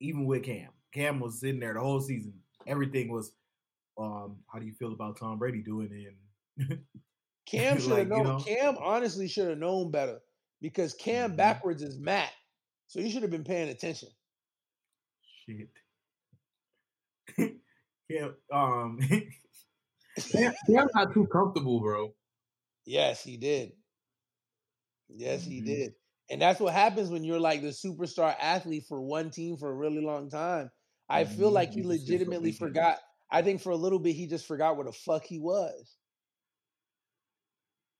even with Cam. Cam was sitting there the whole season. Everything was, um, how do you feel about Tom Brady doing in? [laughs] Cam [laughs] should have Like, you known. know? Cam honestly should have known better because Cam Mhm. backwards is Matt, so you should have been paying attention. Shit. [laughs] Um. [laughs] Cam [laughs] Cam got too comfortable, bro. Yes, he did. Yes, he Mhm. did. And that's what happens when you're like the superstar athlete for one team for a really long time. I feel Mhm. like he You just get so legitimately forgot. I think for a little bit he just forgot where the fuck he was.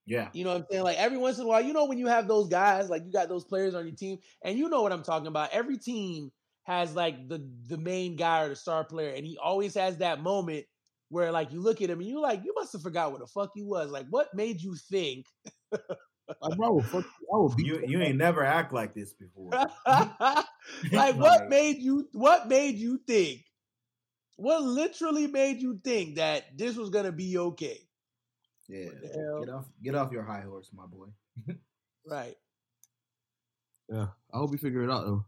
Yeah. You know what I'm saying? Like every once in a while, you know when you have those guys, like you got those players on your team, and you know what I'm talking about. Every team has like the the main guy or the star player, and he always has that moment where like you look at him and you're like, you must have forgot where the fuck he was. Like, what made you think Like, bro, fuck, I will beat You you ain't never act like this before. [laughs] [laughs] like what made you what made you think what literally made you think that this was gonna be okay Yeah. What the hell? Get off get off your high horse, my boy. [laughs] right Yeah, I hope we figure it out though.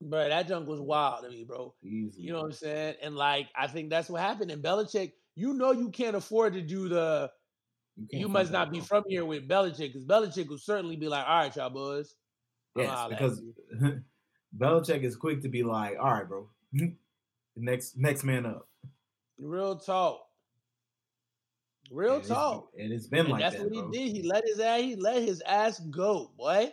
bro that junk was wild to me bro Easy. you know what i'm saying and like i think that's what happened in Belichick. you know you can't afford to do the can't you must that, not be from here with Belichick because Belichick will certainly be like all right y'all boys I'ma Yes, because you." [laughs] Belichick is quick to be like, all right, bro. [laughs] next next man up. real talk real And it's- talk And it's been And like that's that, what bro. he did. He let his ass. He let his ass go, boy.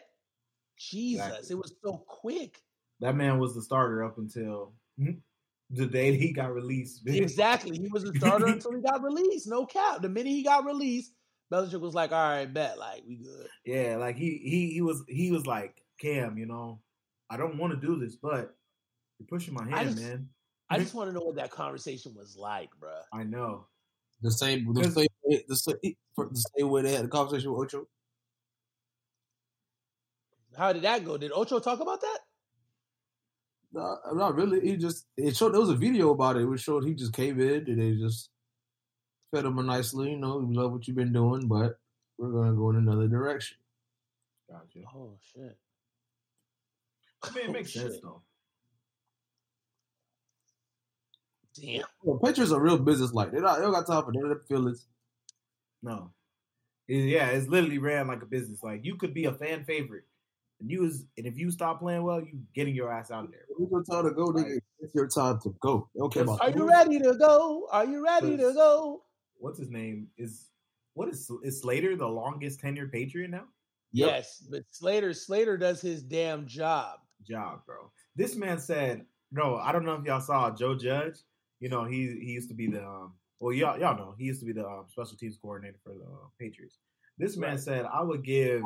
Jesus, Exactly. it was so quick. That man was the starter up until [laughs] the day he got released. exactly. He was a starter [laughs] until he got released. No cap. The minute he got released, Belichick was like, "All right, bet, like we good." Yeah, like he he he was he was like Cam, you know, I don't want to do this, but you're pushing my hand, I just- man. I just [laughs] want to know what that conversation was like, bruh. I know. The same, the same, way- the same, the same way they had a conversation with Ocho. How did that go? Did Ocho talk about that? No, not really. He just it showed there was a video about it. It was showed he just came in and they just fed him nicely. You know, we love what you've been doing, but we're gonna go in another direction. Gotcha. Oh shit. I mean, it oh, makes Oh, sense shit. though. Damn. Well, Patriots are real business like they don't, they don't got time for none of the feelings. No. It- yeah, it's literally ran like a business. Like you could be a fan favorite, and you was, and if you stop playing well, you getting your ass out of there. It's your time to go, nigga. Right. It's your time to go. They don't care about Are you ready to go? Are you ready to go? What's his name? Is what is is Slater the longest tenured Patriot now? Yep. Yes, but Slater Slater does his damn job. Job, bro. This man said, "No, I don't know if y'all saw Joe Judge. You know, he he used to be the um. Well, y'all y'all know he used to be the um, special teams coordinator for the uh, Patriots. This man Right. said, "I would give,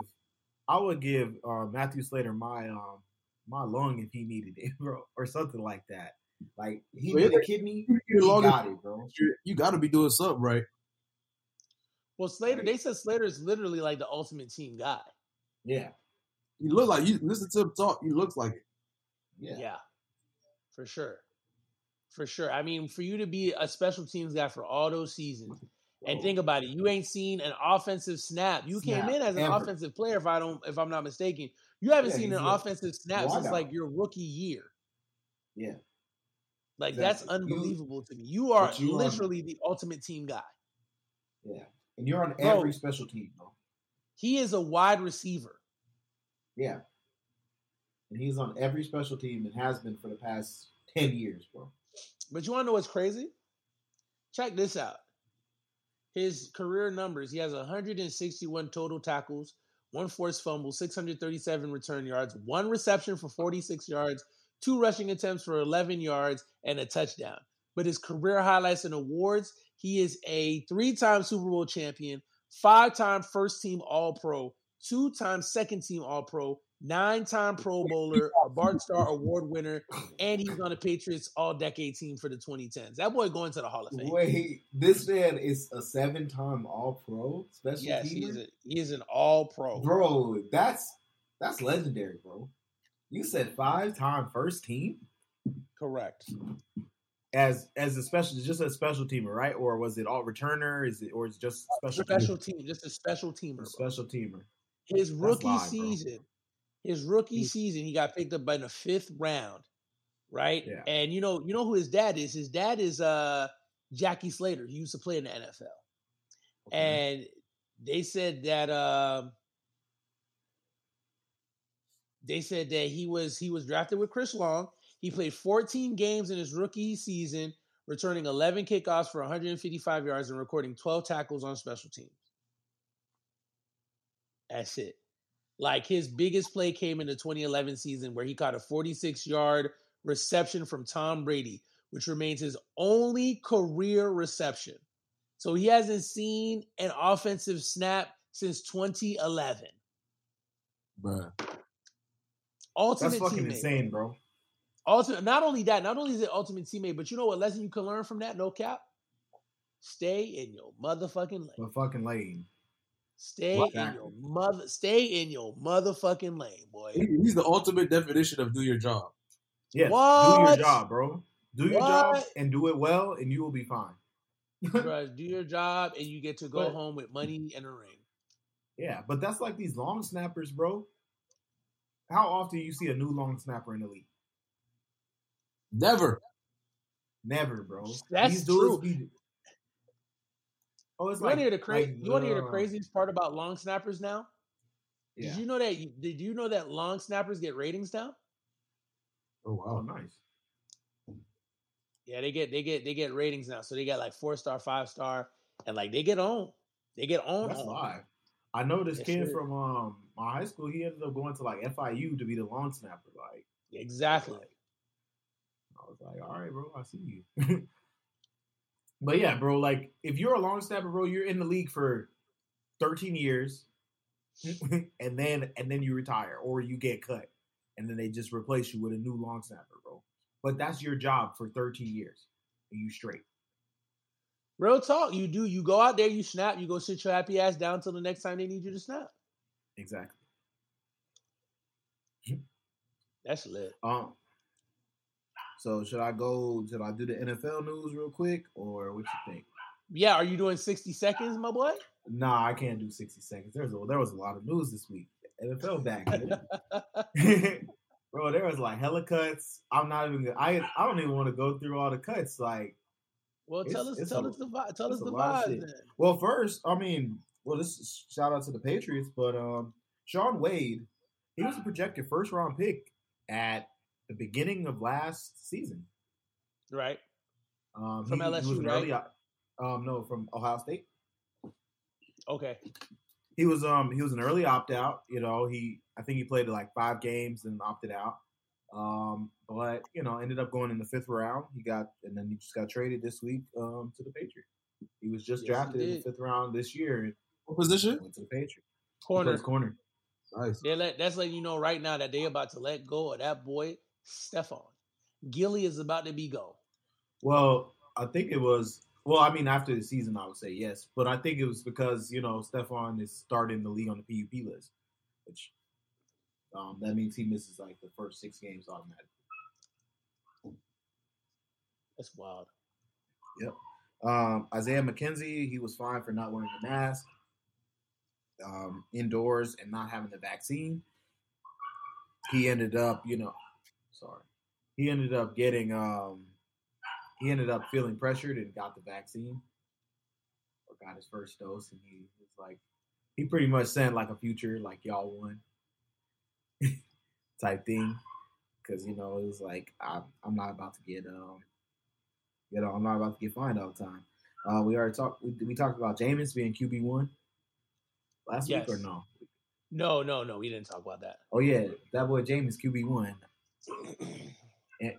I would give uh, Matthew Slater my um my lung if he needed it, [laughs] bro, or something like that. Like he Well, need a kidney, You, he the longest- got it, bro. you got to be doing something right. Well, Slater, they said Slater is literally like the ultimate team guy. Yeah, You look like you listen to him talk. He looks like it. yeah, Yeah, for sure. For sure. I mean, for you to be a special teams guy for all those seasons And oh, think about it, you ain't seen an offensive snap. You Snap, came in as an ever. offensive player, if I don't, if I'm not mistaken. You haven't Yeah, seen an offensive snap since like your rookie year. Yeah. Like that's Exactly. You- unbelievable to me. You are you are- literally the ultimate team guy. Yeah. And you're on Bro. every special team, bro. He is a wide receiver. Yeah. And he's on every special team and has been for the past 10 years, bro. But you want to know what's crazy? Check this out. His career numbers: he has 161 total tackles, one forced fumble, 637 return yards, one reception for 46 yards, two rushing attempts for 11 yards, and a touchdown. But his career highlights and awards: he is a three-time Super Bowl champion, five-time first-team All-Pro, two-time second-team All-Pro, nine-time Pro Bowler, a Bart Starr Award winner, and he's on the Patriots All Decade team for the 2010s. That boy going to the Hall of Fame. Wait, this man is a seven time All Pro special Yes, he is. teamer? A, he is an All Pro. Bro, that's that's legendary, bro. You said five time first team Correct. as as a special, just a special teamer, right? Or was it all returner? Is it or is it just special Special team, just a special teamer. teamer? bro. Special teamer. His rookie live, bro. His rookie He- season, he got picked up by the fifth round, right? Yeah. And you know, you know who his dad is. His dad is uh Jackie Slater. He used to play in the NFL. and they said that um they said that he was he was drafted with Chris Long. He played 14 games in his rookie season, returning 11 kickoffs for 155 yards and recording 12 tackles on special teams. That's it. Like his biggest play came in the 2011 season where he caught a 46 yard reception from Tom Brady, which remains his only career reception. So he hasn't seen an offensive snap since 2011. Bruh. Ultimate That's fucking teammate. insane, bro. Ultimate. Not only that, not only is it ultimate teammate, but you know what lesson you can learn from that? No cap. Stay in your motherfucking lane. But fucking lane. Stay in your mother. Stay in your motherfucking lane, boy. He- He's the ultimate definition of do your job. Yes, do your job, bro. Do your job and do it well, and you will be fine. [laughs] Bruh, do your job and you get to go But- home with money and a ring. Yeah, but that's like these long snappers, bro. How often you see a new long snapper in the league? Never. Never, bro. That's These dudes true. be- Oh, it's You like want to hear the crazy? like, you want to hear the craziest part about long snappers now? Yeah. Did you know that? Did you know that long snappers get ratings now? Oh wow. nice. Yeah, they get they get they get ratings now. So they got like four star, five star, and like they get on. They get on. That's on. live. I know this Yes, kid from um my high school. He ended up going to like FIU to be the long snapper. Like, Exactly. I was like, all right, bro, I see you. [laughs] but yeah, bro, like if you're a long snapper, bro, you're in the league for 13 years, [laughs] and then and then you retire or you get cut, and then they just replace you with a new long snapper, bro. But that's your job for 13 years, and you straight. Real talk. You do. You go out there. You snap. You go sit your happy ass down till the next time they need you to snap. Exactly. That's lit. Um. So should I go? Should I do the NFL news real quick, or what you think? Yeah. Are you doing sixty seconds, my boy? Nah, I can't do 60 seconds. There's a, there was a lot of news this week. NFL back. [laughs] [laughs] Bro, there was like hella cuts. I'm not even. gonna- I I don't even want to go through all the cuts. Like, well, tell us. Tell a- us the vibe. Tell us the vibe. well, first, I mean, well, this is shout out to the Patriots, but um, Shaun Wade, he was a projected first round pick at the beginning of last season. Right. Um, From he, he LSU, was right? early op- um, no, from Ohio State. Okay. he was um he was an early opt out. You know, he I think he played like five games and opted out. Um, but you know, ended up going in the fifth round. He got and then he just got traded this week um to the Patriots. He was just Yes, drafted in the fifth round this year and What position? went to the Patriots. He Corner. plays corner. Nice. They let. That's letting you know right now that they are about to let go of that boy, Stephon. Gilly is about to be go. Well, I think it was. Well, I mean, after the season, I would say yes, but I think it was because you know Stephon is starting the league on the PUP list, which um, that means he misses like the first six games automatically. That's wild. Yep. Um, Isaiah McKenzie, he was fined for not wearing a mask um, indoors and not having the vaccine. He ended up, you know, sorry, he ended up getting, um, he ended up feeling pressured and got the vaccine or got his first dose, and he was like, he pretty much sent like a future, like y'all won [laughs] type thing, because you know it was like I, I'm not about to get, um, you know, I'm not about to get fined all the time. Uh, we already talked. We, we talked about Jameis being QB one last Yes. week or no? No, no, no. We didn't talk about that. Oh yeah, that boy Jameis QB one. [clears throat] Eh,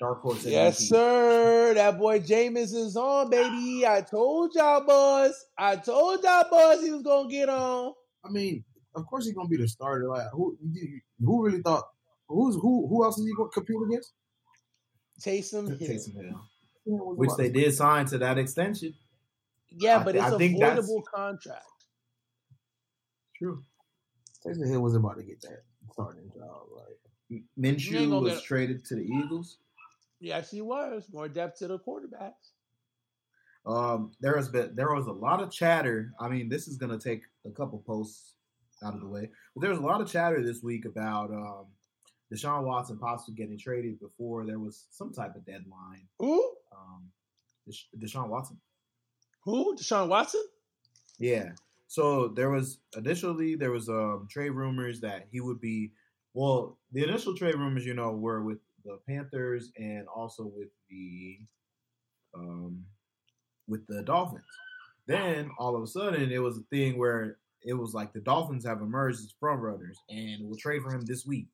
Dark horse. Yes, MVP. sir. That boy Jameis is on, baby. I told y'all, boys. I told y'all, boys, he was gonna get on. I mean, of course he's gonna be the starter. Like who who really thought who's who who else is he gonna compete against? Taysom Hill. Taysom Hill, Who which they did sign to that extension. Yeah, I but th- it's I a think that's- voidable contract. True. Taysom Hill wasn't about to get that starting job. Like You ain't Minshew was get- traded to the Eagles. Yes, he was. More depth to the quarterbacks. Um, there has been there was a lot of chatter. I mean, this is gonna take a couple posts out of the way, but there was a lot of chatter this week about um, Deshaun Watson possibly getting traded before there was some type of deadline. Who? Um, Desha- Deshaun Watson. Who? Deshaun Watson? Yeah. So there was initially there was um trade rumors that he would be well, the initial trade rumors, you know, were with the Panthers and also with the um with the Dolphins. Then all of a sudden it was a thing where it was like the Dolphins have emerged as front runners and will trade for him this week.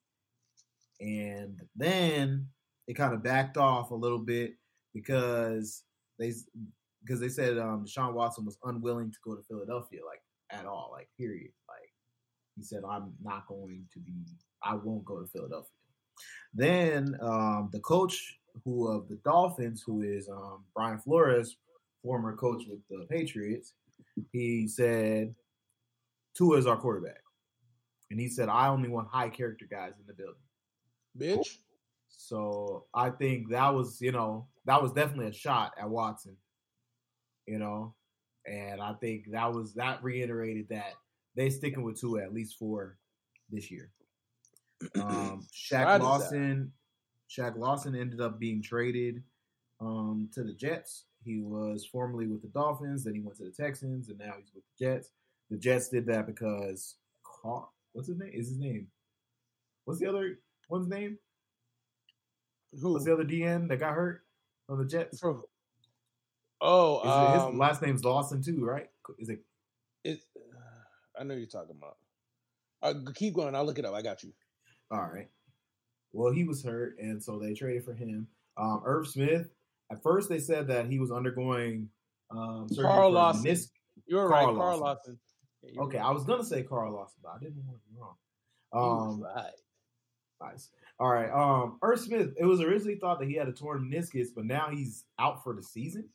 And then it kind of backed off a little bit because they because they said um, Deshaun Watson was unwilling to go to Philadelphia, like at all, like period. Like he said, I'm not going to be, I won't go to Philadelphia. Then um, the coach who of the Dolphins, who is um, Brian Flores, former coach with the Patriots, he said, Tua is our quarterback, and he said, I only want high character guys in the building. Bitch. So I think that was, you know, that was definitely a shot at Watson. You know, and I think that was that reiterated that they sticking with Tua at least for this year. Um, Shaq? Lawson, Shaq Lawson ended up being traded um, to the Jets. He was formerly with the Dolphins, then he went to the Texans, and now he's with the Jets. The Jets did that because Carr, what's his name? Is his name? What's the other one's name? Who? What's the other DN that got hurt on the Jets? Oh, his um, last name's Lawson too, right? Is it? it, I know you're talking about. Uh, keep going. I'll look it up. I got you. All right. Well, he was hurt, and so they traded for him. Um, Irv Smith. At first, they said that he was undergoing um, surgery Carl Lawson. menis- You're Carl right, Carl Lawson. Lawson. Yeah, Okay, right. I was gonna say Carl Lawson, but I didn't want to be wrong. You was Um, right. nice. All right. Um, Irv Smith. It was originally thought that he had a torn meniscus, but now he's out for the season.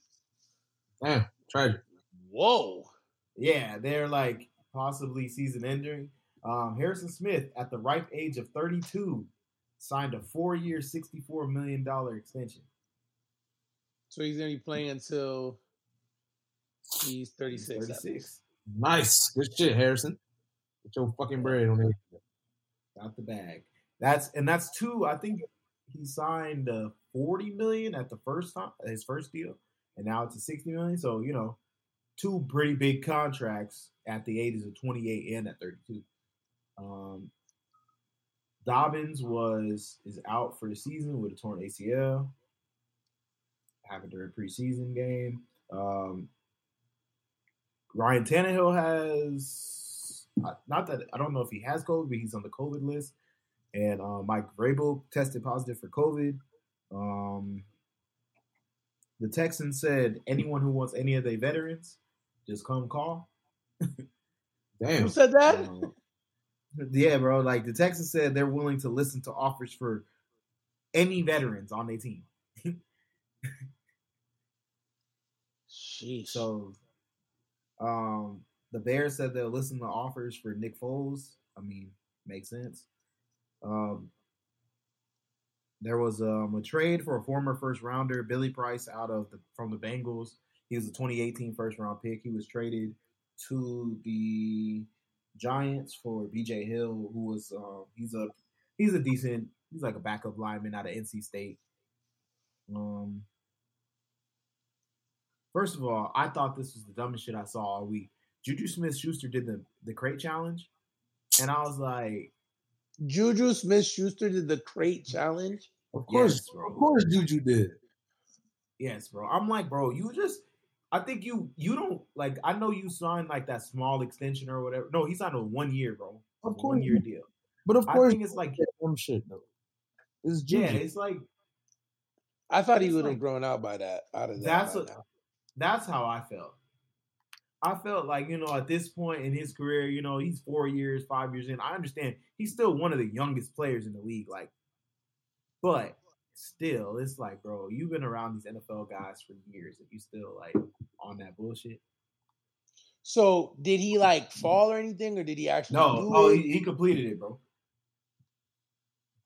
damn tragic. Whoa. Yeah, they're like possibly season ending. Um, Harrison Smith, at the ripe age of 32, signed a four-year, $64 million extension. So he's gonna be playing until he's 36. 36. Nice, good shit, Harrison. Get your fucking bread on it. Got the bag. That's and that's two. I think he signed uh, 40 million at the first time, his first deal, and now it's a 60 million. So you know, two pretty big contracts at the ages of 28 and at 32. Um, Dobbins was is out for the season with a torn ACL. Happened during a preseason game. Um, Ryan Tannehill has uh, not that I don't know if he has COVID, but he's on the COVID list. And um, Mike Vrabel tested positive for COVID. Um, the Texans said anyone who wants any of their veterans, just come call. [laughs] Damn. Who said that? Um, yeah, bro. Like the Texans said, they're willing to listen to offers for any veterans on their team. Sheesh. So, um, the Bears said they'll listen to offers for Nick Foles. I mean, makes sense. Um, there was um, a trade for a former first rounder, Billy Price, out of the from the Bengals. He was a 2018 first round pick. He was traded to the Giants for BJ Hill, who was um, he's a he's a decent he's like a backup lineman out of NC State. Um, first of all, I thought this was the dumbest shit I saw all week. Juju Smith Schuster did the the crate challenge, and I was like, Juju Smith Schuster did the crate challenge. Of course, Yes, bro. of course, Juju did. Yes, bro. I'm like, bro, you just I think you you don't like I know you signed like that small extension or whatever. No, he signed a one year, bro. Of course, one year deal. but of I course, think it's like dumb shit though. It's yeah, it's like I thought he would have like- grown out by that. Out of that. That's by what- that's how I felt. I felt like, you know, at this point in his career, you know, he's four years, five years in. I understand he's still one of the youngest players in the league. Like, but still, it's like, bro, you've been around these NFL guys for years and you still like on that bullshit. So did he like fall or anything, or did he actually? No, do oh, it? he, he completed it, bro.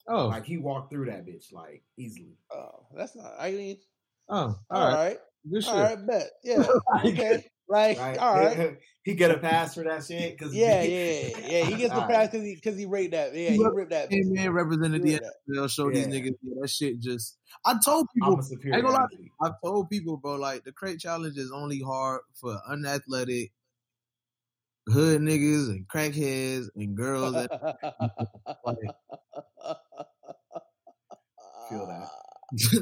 oh, Like he walked through that bitch like easily. Oh, that's not. I mean, oh, all all right, right, good shit. all right, bet. [laughs] Yeah, okay. Like, Right? all right. [laughs] he get a pass for that shit because Yeah, [laughs] yeah, yeah. He gets the All pass right. because he because he raped that. Yeah, he Look, ripped that. Came in, represented He the. NFL, showed these niggas yeah, that shit. Just I told people, I'm a superior ain't gonna I've told people, bro, like the crate challenge is only hard for unathletic hood niggas and crackheads and girls. That, [laughs] Feel that.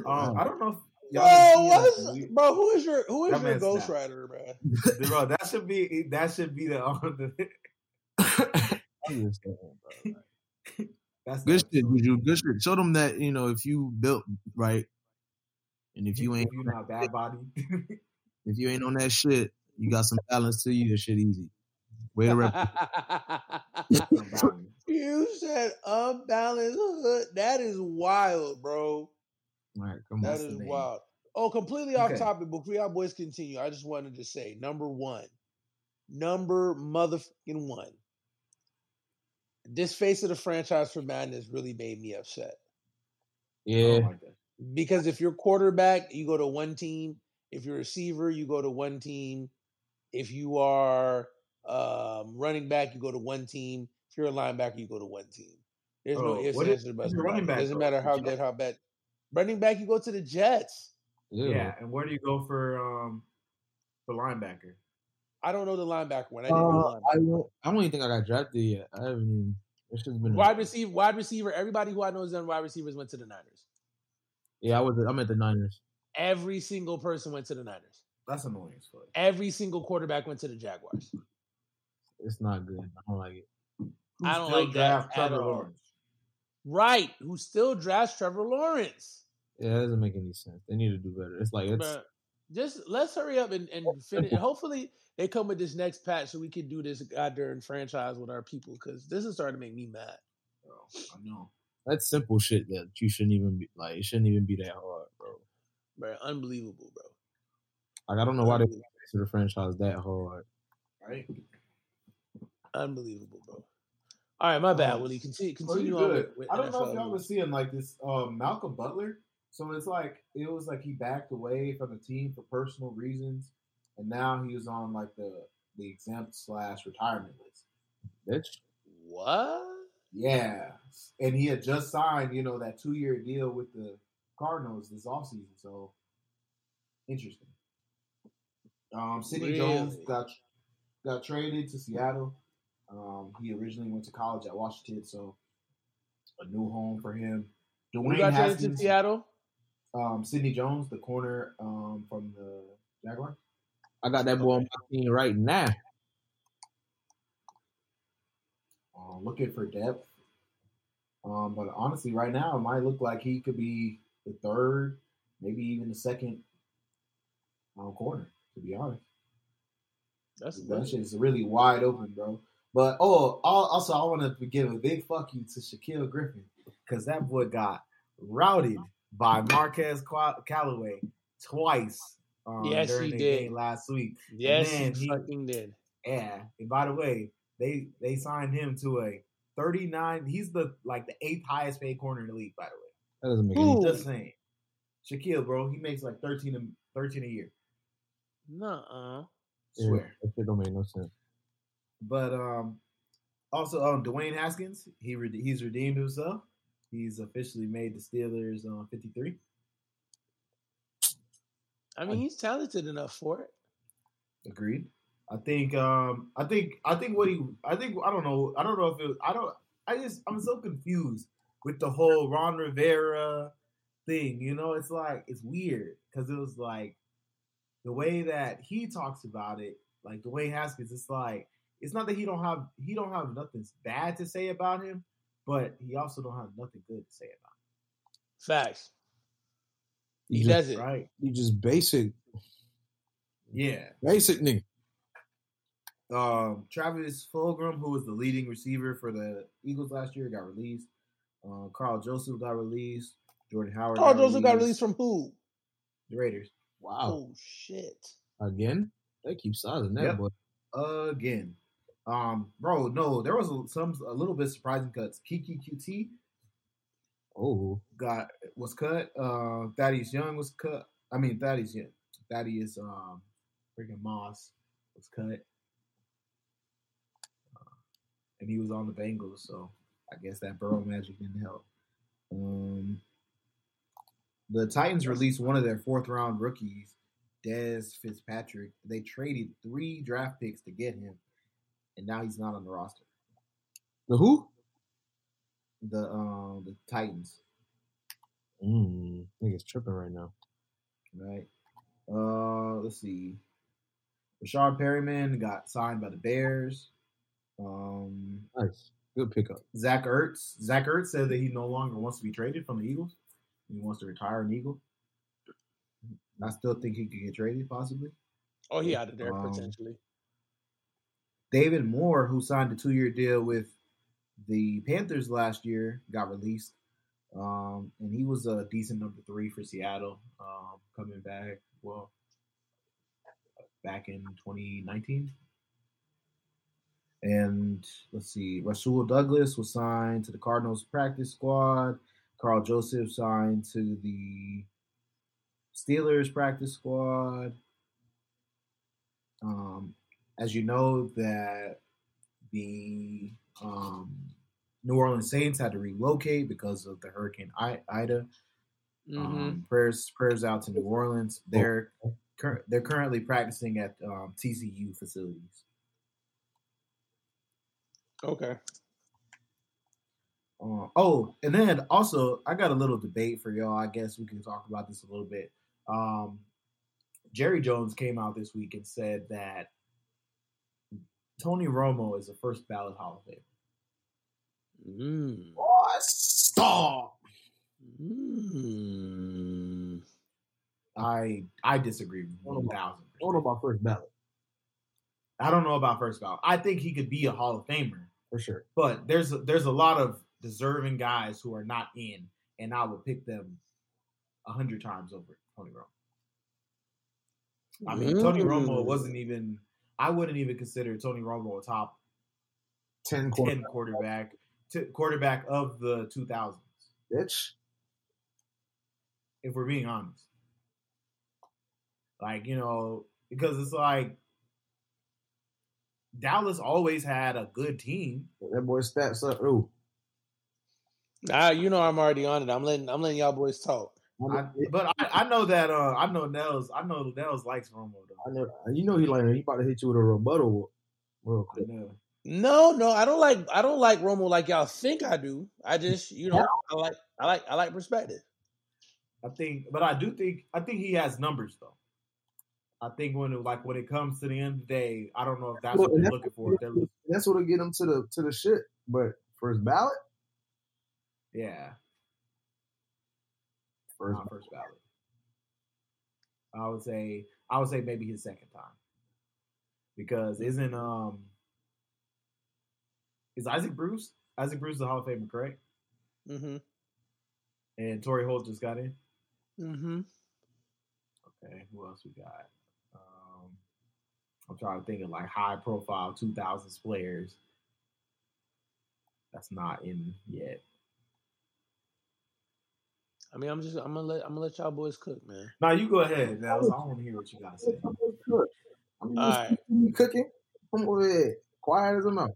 Um, I don't know if Bro, y'all what is, bro, who is your who is That your man's Ghost. Rider, bro? that. [laughs] bro, that should be that should be the, the I'm just saying, bro, like, [laughs] that's good shit, episode. Juju. Good shit. Show them that you know if you built right, and if you ain't if you not bad body. [laughs] if you ain't on that shit, you got some balance to you. That shit easy. Way to rep. you said unbalanced hood. That is wild, bro. All right, come That on. That's the is name. wild. Oh, completely off Okay. topic. but y'all boys continue, I just wanted to say number one, number motherfucking one. This face of the franchise for Madden's really made me upset Yeah, Oh because if you're quarterback, you go to one team. If you're a receiver, you go to one team. If you are um, running back, you go to one team. If you're a linebacker, you go to one team. There's no Oh, ifs, ands, or buts. your about it. Doesn't go? matter how good, how bad. Running back, you go to the Jets. yeah. Yeah, and where do you go for um for linebacker? I don't know the linebacker one. I didn't Uh, linebacker. I don't. I don't even think I got drafted yet. I haven't even. It's just been. Wide receiver, wide receiver. Everybody who I know is done wide receivers went to the Niners. Yeah, I was. I'm at the Niners. Every single person went to the Niners. That's annoying as. Every single quarterback went to the Jaguars. It's not good. I don't like it. Who I don't still like that draft at Trevor all. Lawrence? Right? Who still drafts Trevor Lawrence? Yeah, it doesn't make any sense. They need to do better. It's like it's. Bruh, just let's hurry up and, and finish. Hopefully, they come with this next patch so we can do this goddamn franchise with our people because this is starting to make me mad. Bro, I know. That's simple shit that you shouldn't even be like. It shouldn't even be that hard, bro. Bro, unbelievable, bro. Like I don't know why they Unbelievable. to the franchise that hard. Right? Unbelievable, bro. All right, my bad, Um, Willie. Continue, Pretty continue on with, with I don't know if y'all news. were seeing like this um, Malcolm Butler. So it's like it was like he backed away from the team for personal reasons, and now he was on like the the exempt slash retirement list. Bitch. What? Yeah, and he had just signed, you know, that two year deal with the Cardinals this offseason. So interesting. Um, Sidney Jones got got traded to Seattle. Um, he originally went to college at Washington, so a new home for him. Dwayne got traded to Seattle? Um, Sidney Jones, the corner um, from the Jaguars. I got that boy on my team right now. um, looking for depth. Um, but honestly, right now, it might look like he could be the third, maybe even the second um, corner. To be honest, That's that shit is really wide open, bro. But oh, also I want to give a big fuck you to Shaquill Griffin because that boy got routed by Marquez Qua- Callaway twice. Um, Yes, during he the did. game last week. yes, man, he he- fucking did. Yeah. And by the way, they they signed him to a 39. He's the like the eighth highest paid corner in the league, by the way. That doesn't make any sense. Just saying. Shaquill, bro, he makes like 13 a, 13 a year. Nuh-uh. Yeah, Swear. that shit don't make no sense. But um, also um, Dwayne Haskins, he re- he's redeemed himself. He's officially made the Steelers uh, 53. I mean, he's talented enough for it. Agreed. I think um I think I think what he I think I don't know I don't know if it I don't I just I'm so confused with the whole Ron Rivera thing. You know, it's like it's weird because it was like the way that he talks about it, like the way Haskins, it's like it's not that he don't have he don't have nothing bad to say about him, but he also don't have nothing good to say about Facts. You He just, does it. Right? you just basic, Yeah. basic nigga. Um, Travis Fulgham, who was the leading receiver for the Eagles last year, got released. Uh, Karl Joseph got released. Jordan Howard. Karl Joseph got released from who? the Raiders Wow. Oh shit. Again? They keep sizing that Yep. boy. again. Um, bro, no, there was a, some a little bit surprising cuts. Kiki QT Oh. got was cut. Uh, Thaddeus Young was cut. I mean Thaddeus Young. Thaddeus um, freaking Moss was cut. Uh, and he was on the Bengals, so I guess that Burrow magic didn't help. Um, the Titans released one of their fourth round rookies, Dez Fitzpatrick. They traded three draft picks to get him, and now he's not on the roster. The who? The um the Titans, Mm, niggas tripping right now. right? Uh, let's see. Breshad Perriman got signed by the Bears. Um, Nice. Good pickup. Zach Ertz. Zach Ertz said that he no longer wants to be traded from the Eagles. He wants to retire an Eagle. I still think he could get traded, possibly. Oh, he out of there Um, potentially. David Moore, who signed a two-year deal with the Panthers last year, got released, um, and he was a decent number three for Seattle, um, coming back. Well, back in 2019. And let's see, Rasul Douglas was signed to the Cardinals practice squad. Karl Joseph signed to the Steelers practice squad. Um, as you know, that the um, New Orleans Saints had to relocate because of the Hurricane I- Ida. hmm Um, prayers, prayers out to New Orleans. They're cur- they're currently practicing at um, TCU facilities. Okay. Uh, oh, and then also, I got a little debate for y'all. I guess we can talk about this a little bit. Um, Jerry Jones came out this week and said that Tony Romo is a first ballot Hall of Famer. Mm. Oh, stop. Mm. I I disagree one thousand. I don't know about first ballot I don't know about first ballot. I think he could be a Hall of Famer, for sure. but there's there's a lot of deserving guys who are not in, and I would pick them a hundred times over Tony Romo. I mean, Tony Romo Mm. wasn't even. I wouldn't even consider Tony Romo a top Ten ten quarter, quarterback, t- quarterback of the two thousands. bitch. If we're being honest, like you know, because it's like Dallas always had a good team. That boy stats up. Oh, Ah, you know I'm already on it. I'm letting I'm letting y'all boys talk. I, but I, I know that uh, I know Nels. I know Nels likes Romo though. I know, you know he like he about to hit you with a rebuttal real quick. No, no, I don't like I don't like Romo like y'all think I do. I just you know I like I like I like perspective. I think, but I do think I think he has numbers though. I think when it, like when it comes to the end of the day, I don't know if that's Well, what they're that's- looking for. If they're That's what'll get him to the to the shit. But first ballot, yeah, first not first ballot. I would say I would say maybe his second time because isn't um is Isaac Bruce Isaac Bruce is a Hall of Famer, correct? Mm-hmm. And Torrey Holt just got in. Mm-hmm. Okay, who else we got? Um, I'm trying to think of like high profile 2000s players. That's not in yet. I mean, I'm just I'm gonna let I'm gonna let y'all boys cook, man. Now you go ahead, Dallas. I want to hear what you got to say. I mean, All right. you cooking? Come over here. Quiet as a mouse.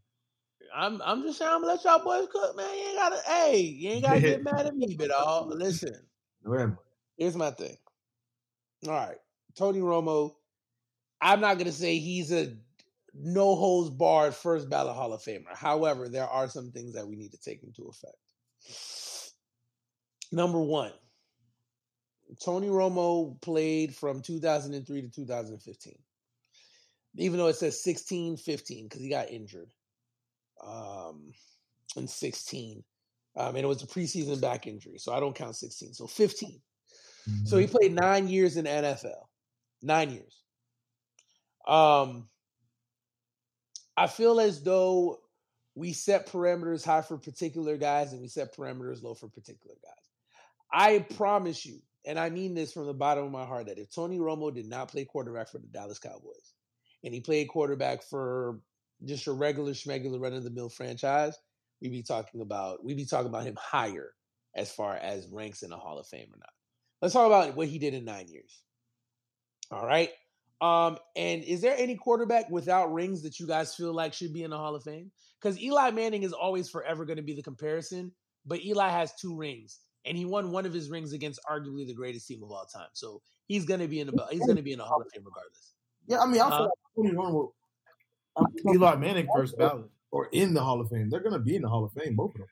I'm I'm just saying I'm gonna let y'all boys cook, man. You ain't gotta hey, you ain't gotta get mad at me, [laughs] but all listen. Here's my thing. All right, Tony Romo. I'm not gonna say he's a no holds barred first ballot Hall of Famer. However, there are some things that we need to take into effect. Number one, Tony Romo played from 2003 to 2015. Even though it says 16, 15, because he got injured um, in 16. Um, and it was a preseason back injury, so I don't count 16. So 15. So he played nine years in NFL. Nine years. Um, I feel as though we set parameters high for particular guys and we set parameters low for particular guys. I promise you, and I mean this from the bottom of my heart, that if Tony Romo did not play quarterback for the Dallas Cowboys and he played quarterback for just a regular schmegular run of the mill franchise, we'd be talking about we'd be talking about him higher as far as ranks in the Hall of Fame or not. Let's talk about what he did in nine years. All right. Um, and is there any quarterback without rings that you guys feel like should be in the Hall of Fame? Because Eli Manning is always forever going to be the comparison, but Eli has two rings, and he won one of his rings against arguably the greatest team of all time. So he's going to be in the he's going to be in the Hall of Fame regardless. Yeah, I mean, I feel Uh, like Tony Romo I'm- Eli Manning first ballot. or in the Hall of Fame. They're gonna be in the Hall of Fame, both of them.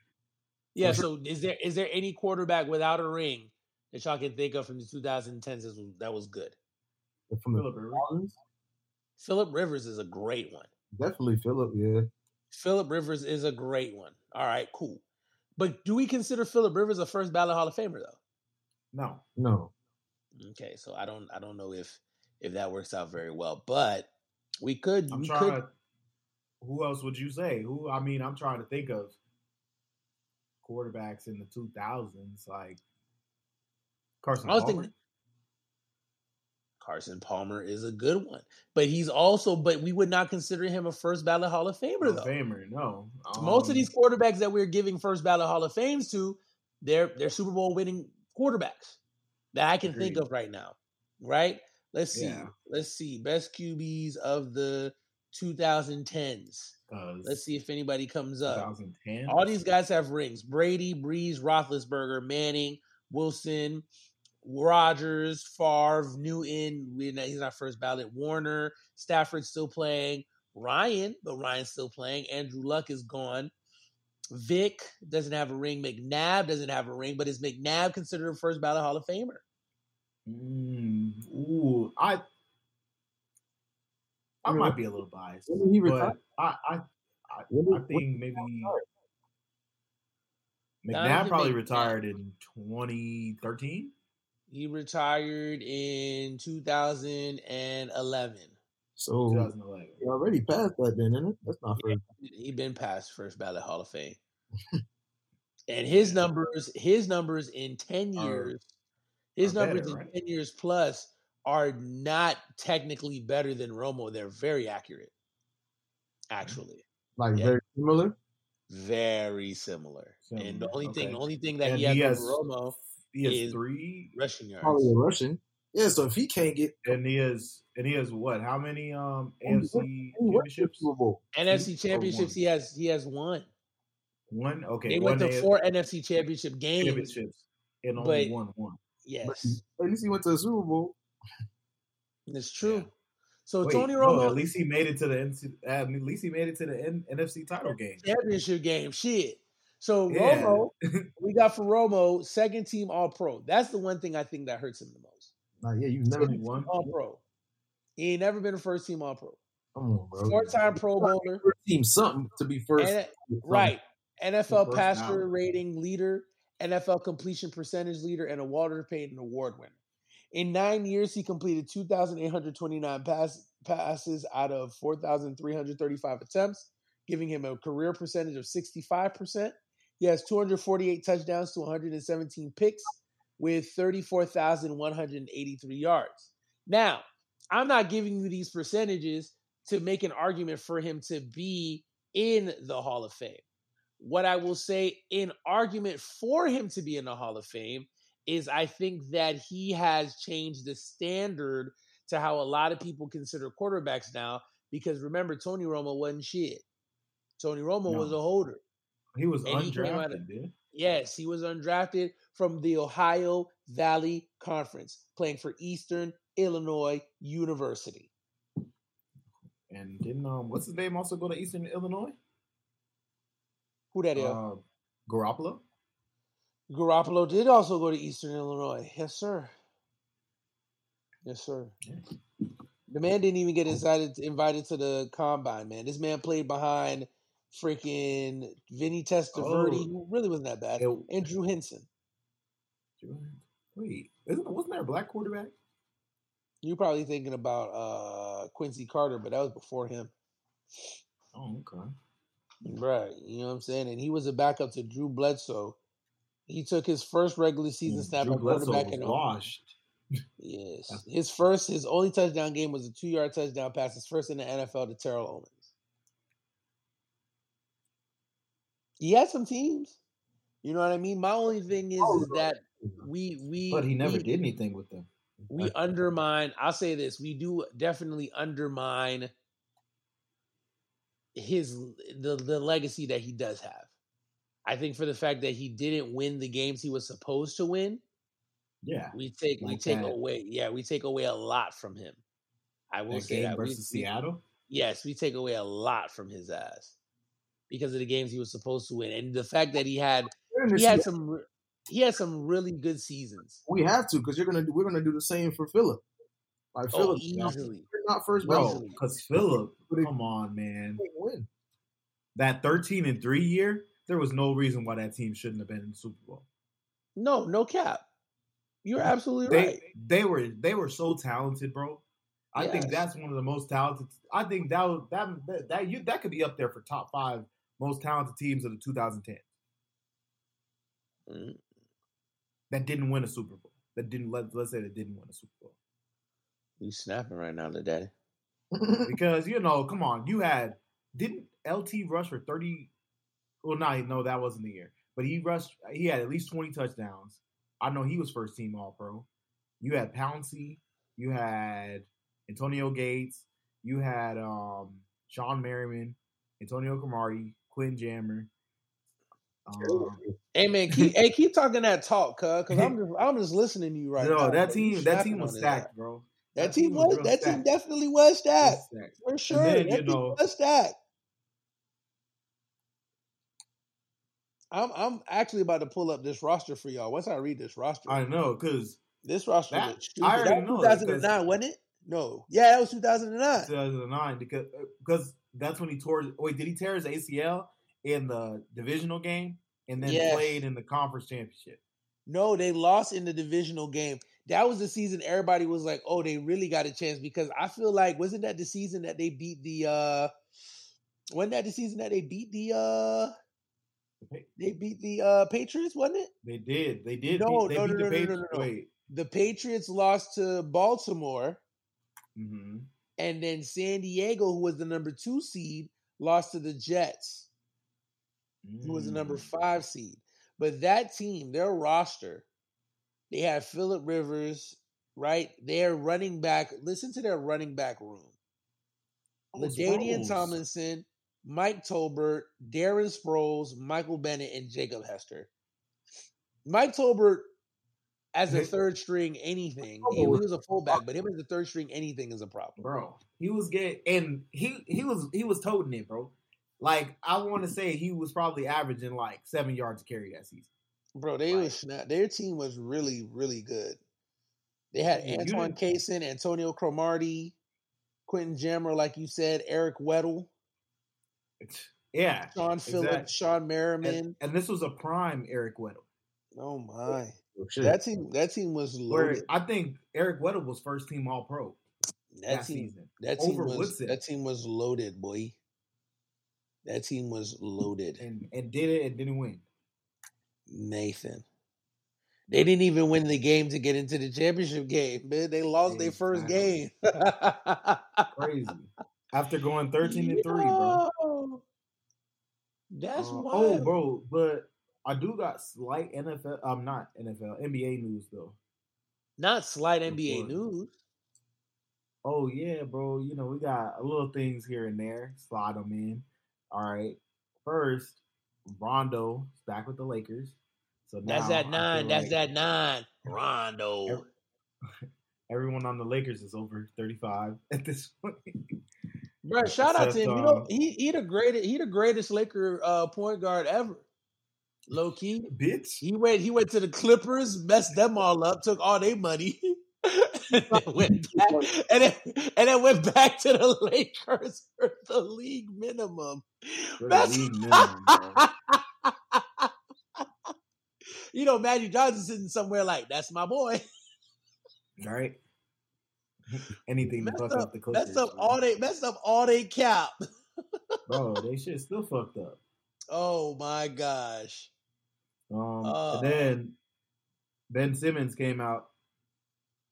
Yeah. So is there is there any quarterback without a ring that y'all can think of from the 2010s that was, good? From the Phillip Rivers. Falcons, Philip Rivers is a great one. definitely Philip. Yeah, Philip Rivers is a great one. All right, cool. But do we consider Philip Rivers a first ballot Hall of Famer though? No. no, Okay, so I don't I don't know if if that works out very well, but we could I'm we trying could to. Who else would you say? Who? I mean, I'm trying to think of quarterbacks in the 2000s, like Carson I was Palmer. thinking Carson Palmer is a good one, but he's also but we would not consider him a first ballot Hall of Famer Hall though. Famer, no. Most of Um, these quarterbacks that we're giving first ballot Hall of Fames to, they're they're Super Bowl winning quarterbacks that I can think of right now. Right? Let's see. Yeah. Let's see. Best QBs of the 2010s. 'cause Let's see if anybody comes up. 2010. All these guys have rings: Brady, Brees, Roethlisberger, Manning, Wilson, Rodgers, Favre, Newton. We're not, he's not first ballot. Warner, Stafford's still playing. Ryan, but Ryan's still playing. Andrew Luck is gone. Vic doesn't have a ring. McNabb doesn't have a ring, but is McNabb considered a first ballot Hall of Famer? Mm, ooh, I. I might be a little biased, when did he but retire? I, I, I, When I think maybe McNabb probably McNabb. retired in 2013. He retired in 2011. So 2011. you're already past that, then, isn't it? That's not fair. he been past first ballot Hall of Fame. [laughs] and his numbers, his numbers in 10 Are- years, his are numbers better, in right? 10 years plus are not technically better than Romo. They're very accurate. Actually. Like Yeah. very similar. Very similar. And the Similar, only thing, the only thing that And he has, he over has Romo He has is- three, rushing yards. Probably a Russian. Yeah, so if he can't get and he has, and he has what? How many um And AFC he went to the championships? Super Bowl. NFC championships, he has he has one. One. Okay, they one went to AFC four NFC championship games. championships and only but- one one. Yes, At least he went to the Super Bowl. it's true. Yeah. So Wait, Tony no, Romo, at least he made it to the NC, at least he made it to the N, NFC title game. championship game. Shit. So Yeah. Romo, [laughs] we got for Romo, second team All Pro. That's the one thing I think that hurts him the most. Like, yeah, you've never been. Twenty-one. All Pro. He ain't never been a first team All Pro. Come on, bro. Four time Pro Bowler. First team something to be first. And, right. NFL passer rating leader, NFL completion percentage leader, and a Walter Payton Award winner. In nine years, he completed 2,829 pass, passes out of 4,335 attempts, giving him a career percentage of 65%. He has 248 touchdowns to 117 picks with 34,183 yards. Now, I'm not giving you these percentages to make an argument for him to be in the Hall of Fame. What I will say in argument for him to be in the Hall of Fame is I think that he has changed the standard to how a lot of people consider quarterbacks now. Because remember, Tony Romo wasn't shit. Tony Romo No. was a holder. He was And undrafted, out of- Yes, he was undrafted from the Ohio Valley Conference, playing for Eastern Illinois University. And didn't um what's his name also go to Eastern Illinois? Who that is? Uh, Garoppolo. Garoppolo did also go to Eastern Illinois. Yes, sir. Yes, sir. The man didn't even get invited invited to the combine, man. This man played behind freaking Vinny Testaverde, Oh. who really wasn't that bad, It- and Drew Henson. Wait, isn't wasn't there a black quarterback? You're probably thinking about uh, Quincy Carter, but that was before him. Oh, okay. Right. You know what I'm saying? And he was a backup to Drew Bledsoe. He took his first regular season snap Drew at quarterback was in washed. Yes. His first, his only touchdown game was a two yard touchdown pass, his first in the NFL to Terrell Owens. He had some teams. You know what I mean? My only thing is, is that we we But he never we, did anything with them. we [laughs] undermine i'll say this we do definitely undermine his the, the legacy that he does have i think for the fact that he didn't win the games he was supposed to win Yeah. we take we take that- away yeah we take away a lot from him i will That say game that versus we- Seattle. yes we take away a lot from his ass because of the games he was supposed to win and the fact that he had he had some he had some really good seasons We have to because you're gonna do, we're gonna do the same for Philip. Like oh Philip, easily you're not first Bro, because Philip, come on, man. Win. That 13 and 3 year, there was no reason why that team shouldn't have been in the Super Bowl. no no cap you're absolutely They right they were they were so talented, bro. I think that's one of the most talented. I think that was that that, that you that could be up there for top five most talented teams of the 2010 Mm. that didn't win a Super Bowl. That didn't let let's say that didn't win a Super Bowl You snapping right now, little daddy. [laughs] because you know, come on, you had didn't LT rush for 30? Well, no, no, that wasn't the year, but he rushed. He had at least 20 touchdowns. I know he was first team All Pro. You had Pouncey, you had Antonio Gates, you had um Shawne Merriman, Antonio Cromartie, Quinn Jammer. Um, Hey man, [laughs] keep hey keep talking that talk, cuz because I'm just I'm just listening to you right no, now. that team, that team was stacked, bro. That, team was real that team definitely was stacked Was stacked. for sure. then, that team know- was stacked. I'm I'm actually about to pull up this roster for y'all. Once I read this roster, I know, cause this roster that- stupid. I already that know, was 2009, wasn't it? No, yeah, that was 2009. 2009 because because that's when he tore. Wait, did he tear his ACL in the divisional game and then Yes. played in the conference championship? No, they lost in the divisional game. That was the season everybody was like, "Oh, they really got a chance." Because I feel like wasn't that the season that they beat the? uh Wasn't that the season that they beat the? uh They beat the uh Patriots, wasn't it? They did. They did. No, beat, they no, beat no, the no, no, no, Patriots. no, no. Wait. The Patriots lost to Baltimore, hmm and then San Diego, who was the number two seed, lost to the Jets, who was the number Mm. five seed. But that team, their roster, they had Philip Rivers, right? Their running back. Listen to their running back room. Those LaDainian Tomlinson, Mike Tolbert, Darren Sproles, Michael Bennett, and Jacob Hester. Mike Tolbert as a third string anything. He, was a fullback, but him as a third string anything is a problem. bro. He was getting and he he was he was toting it, bro. Like I want to say he was probably averaging like seven yards carry that season. Bro, they Right. was snap. Their team was really, really good. They had Antoine Cason, Antonio Cromartie, Quentin Jammer, like you said, Eric Weddle, [laughs] Yeah, Shaun Phillips, Exactly. Shawne Merriman. and, and this was a prime Eric Weddle. oh my, Oh, shit. that team, that team was Where loaded. I think Eric Weddle was first team All Pro That, that team, season. that team over was Woodson. that team was loaded, boy. That team was loaded, and and did it and didn't win. Nathan. They didn't even win the game to get into the championship game, man. They lost their first game. [laughs] Crazy. After going thirteen and three, bro. That's Uh, wild. oh, bro, but I do got slight NFL. I'm um, not NFL NBA news though. Not slight NBA news. Oh yeah, bro. You know we got a little things here and there. Slide them in. All right. First, Rondo is back with the Lakers. So that's that nine. That's like that nine. Rondo. [laughs] Everyone on the Lakers is over 35 [laughs] at this point. Bro, [laughs] shout out to him. You know, he he the greatest he the greatest Laker uh, point guard ever. Low key. Bitch. He went he went to the Clippers, messed them all up, took all their money. [laughs] and, then went [laughs] back, and, then, and then went back to the [laughs] Lakers for the league minimum. For league minimum you know, Magic Johnson sitting somewhere like, that's my boy. Right. Anything to fuck up, up, the Clippers. Messed up all they messed up all they cap. bro, they shit still fucked up. Oh my gosh. Um uh, and then Ben Simmons came out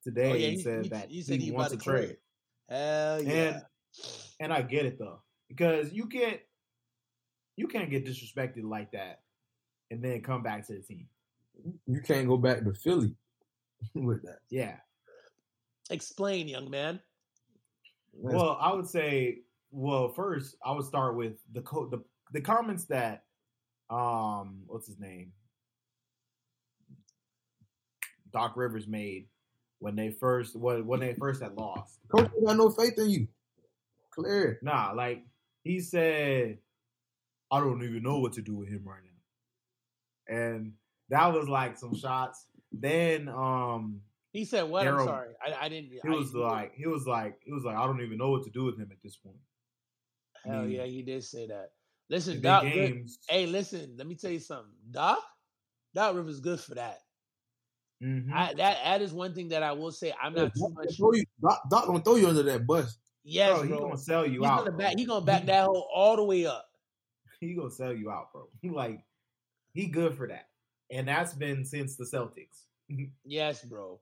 today oh, yeah, and he, said he, that he, said he wants to trade. Hell yeah. And, and I get it though. Because you can't you can't get disrespected like that and then come back to the team. You can't go back to Philly [laughs] with that. Yeah. Explain, young man. Well, I would say, well, first I would start with the co- the the comments that um what's his name Doc Rivers made when they first when when they first had lost. Coach got no faith in you. Clear. Nah, like he said, I don't even know what to do with him right now. And that was like some shots. Then um he said what? Daryl, I'm sorry, I, I didn't. He was like, he was like, he was like, I don't even know what to do with him at this point. Hell I mean, yeah, he did say that. Listen, Doc. Games, hey, listen, let me tell you something. Doc, Doc Rivers good for that. Mm-hmm. I, that that is one thing that I will say. I'm not too much. You, Doc, Doc gonna throw you under that bus. Yes, bro. gonna sell you He's out. Gonna back, he gonna back that hole all the way up. [laughs] He gonna sell you out, bro. [laughs] like he good for that and that's been since the Celtics. [laughs] yes, bro.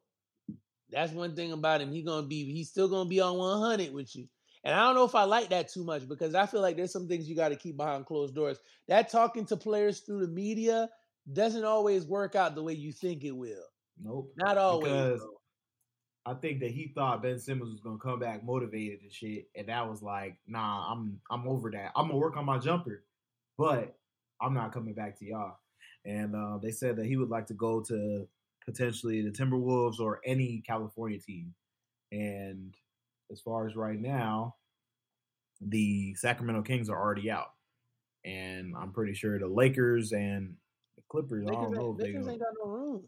That's one thing about him. He gonna be. He's still gonna be on one hundred with you. And I don't know if I like that too much because I feel like there's some things you got to keep behind closed doors. That talking to players through the media doesn't always work out the way you think it will. Nope. Not always. Because. I think that he thought Ben Simmons was gonna come back motivated and shit, and that was like, nah, I'm I'm over that. I'm gonna work on my jumper, but I'm not coming back to y'all and uh, they said that he would like to go to potentially the Timberwolves or any California team. And as far as right now, the Sacramento Kings are already out, and I'm pretty sure the Lakers and the Clippers. Lakers I don't know. If Lakers they ain't got no room.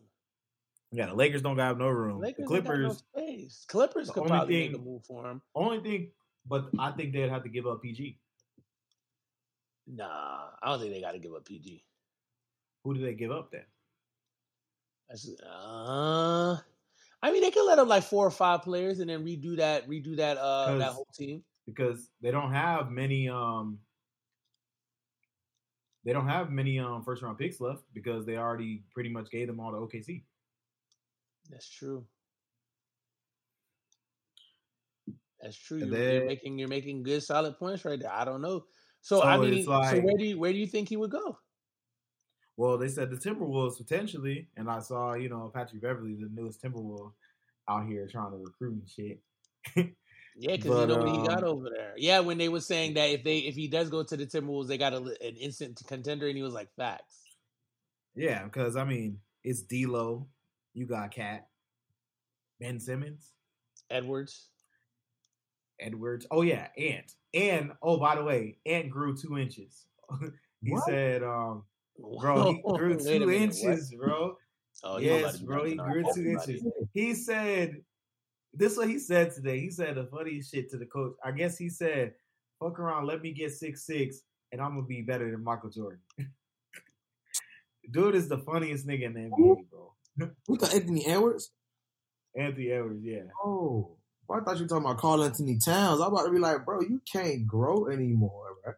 Yeah, the Lakers don't have no room. Lakers the Clippers, no space. Clippers could probably thing, make a move for him. Only thing, but I think they'd have to give up PG. Nah, I don't think they got to give up PG. Who do they give up then? Uh, I mean, they could let up like four or five players and then redo that, redo that, uh, that whole team because they don't have many. Um, they don't have many um first round picks left because they already pretty much gave them all to OKC. That's true. That's true. You're, then, you're, making you're making good solid points right there. I don't know. So, so I mean, like, so where do you where do you think he would go? Well, they said the Timberwolves potentially, and I saw you know Patrick Beverley, the newest Timberwolf, out here trying to recruit and shit. [laughs] yeah, because you know what um, he got over there. Yeah, when they were saying that if they if he does go to the Timberwolves, they got a, an instant contender, and he was like, "Facts." Yeah, because I mean, it's D'Lo, you got KAT, Ben Simmons, Edwards, Edwards. Oh yeah, Ant, and oh by the way, Ant grew two inches. [laughs] he what? said, um, Bro, he [laughs] grew two inches, what? bro. Oh, yes, bro. He grew two inches. He said, this is what he said today. He said the funniest shit to the coach. I guess he said, fuck around, let me get six six, and I'm gonna be better than Michael Jordan. [laughs] Dude is the funniest nigga in the NBA, bro. We got Anthony Edwards? Anthony Edwards, yeah. Oh. I thought you were talking about Karl-Anthony Towns. I'm about to be like, bro, you can't grow anymore, bro.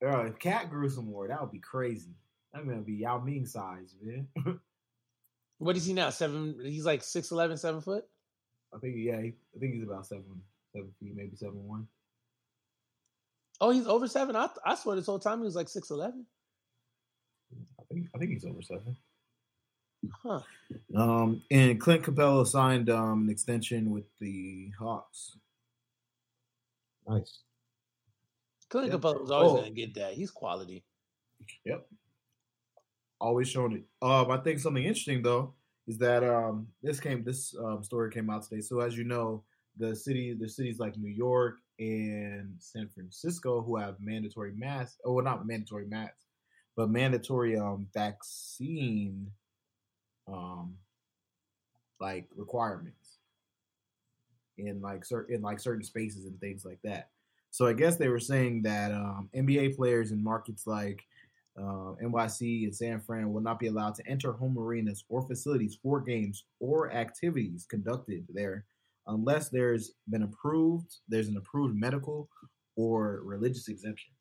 Bro, if KAT grew some more, that would be crazy. I'm gonna be Yao Ming size, man. [laughs] what is he now? Seven? He's like six eleven, seven foot. I think yeah, he, I think he's about seven, seven feet, maybe seven one. Oh, he's over seven. I I swear this whole time he was like six eleven. I think I think he's over seven. Huh. Um, and Clint Capela signed um, an extension with the Hawks. Nice. Clint Yep. Capela was always Oh. gonna get that. He's quality. Yep. Always shown it. Um, I think something interesting though is that um, this came this um, story came out today. So as you know, the city the cities like New York and San Francisco who have mandatory masks. Oh, well, not mandatory masks, but mandatory um, vaccine um, like requirements in like certain in like certain spaces and things like that. So I guess they were saying that um, NBA players in markets like uh, NYC and San Fran will not be allowed to enter home arenas or facilities for games or activities conducted there unless there's been approved, there's an approved medical or religious exemption.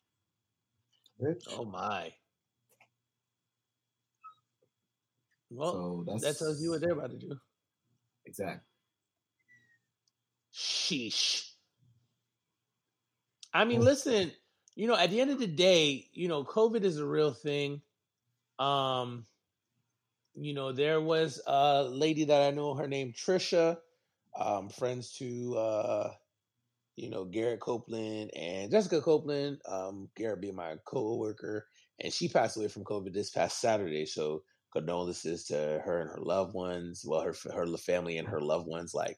Oh my. Well, so that's that tells you what they're about to do. exactly. Sheesh. I mean, listen, you know, at the end of the day, you know, COVID is a real thing. Um, you know, there was a lady that I know, her name Trisha, um, friends to uh, you know, Garrett Copeland and Jessica Copeland, um, Garrett being my co-worker, and she passed away from COVID this past Saturday. So condolences to her and her loved ones, well, her her family and her loved ones. Like,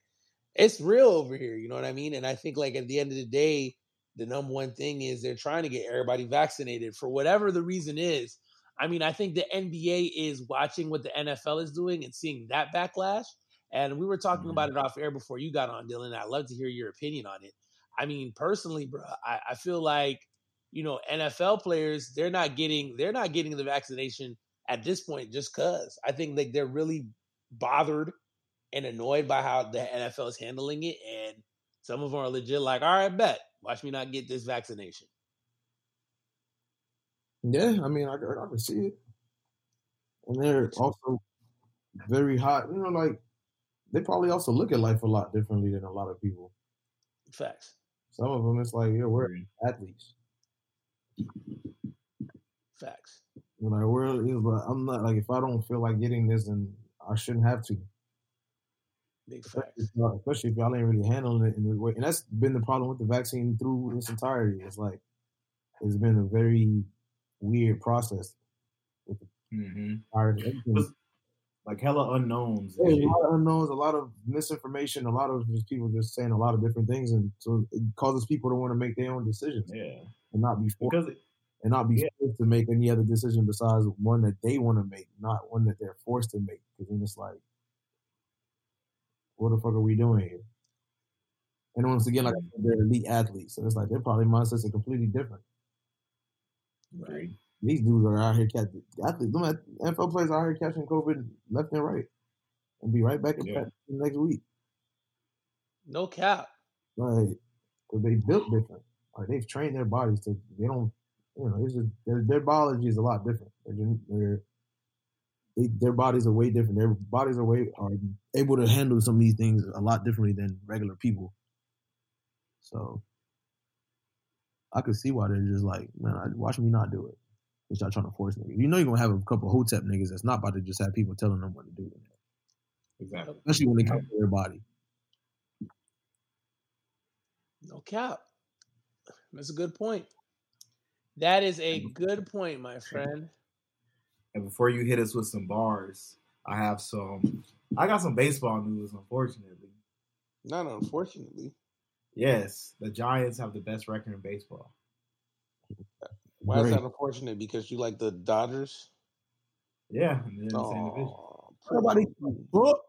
it's real over here, you know what I mean? And I think like at the end of the day, the number one thing is they're trying to get everybody vaccinated for whatever the reason is. I mean, I think the NBA is watching what the NFL is doing and seeing that backlash. And we were talking Mhm. about it off air before you got on, Dylan. I'd love to hear your opinion on it. I mean, personally, bro, I, I feel like you know NFL players they're not getting they're not getting the vaccination at this point just cause. I think like they're really bothered and annoyed by how the NFL is handling it, and some of them are legit like, all right, bet, watch me not get this vaccination. Yeah, I mean, I, I can see it. And they're also very hot. You know, like they probably also look at life a lot differently than a lot of people. Facts, Some of them, it's like, yeah, we're mm. athletes. facts. You know, we're, you know, but I'm not like if I don't feel like getting this, then I shouldn't have to. Big Especially facts. if y'all, especially if y'all ain't really handling it in the way. And that's been the problem with the vaccine through its entirety. It's like it's been a very weird process. Mm-hmm. Like hella unknowns. and There's shit. a lot of unknowns, a lot of misinformation, a lot of just people just saying a lot of different things, and so it causes people to want to make their own decisions Yeah, and not be forced, because and not be yeah. forced to make any other decision besides one that they want to make, not one that they're forced to make. Because then it's like, what the fuck are we doing here? And once again, like they're elite athletes, so it's like their probably mindsets are completely different. Right. These dudes are out here catching athletes. NFL players are out here catching COVID left and right, and be right back in Yeah. next week. No cap. Like, cause they built different. Like they've trained their bodies to. They don't. You know, it's just their, their biology is a lot different. They're, they, their bodies are way different. Their bodies are way are able to handle some of these things a lot differently than regular people. So I could see why they're just like, man, I- watch me not do it. They start trying to force niggas. You know you're gonna have a couple hotep niggas that's not about to just have people telling them what to do. exactly. Especially when they come to their body. No cap. That's a good point. That is a good point, my friend. And before you hit us with some bars, I have some. I got some baseball news. Unfortunately, Not unfortunately. yes, the Giants have the best record in baseball. Why is that unfortunate? Because you like the Dodgers? Yeah, and they're in the same division. Oh, Everybody, poor,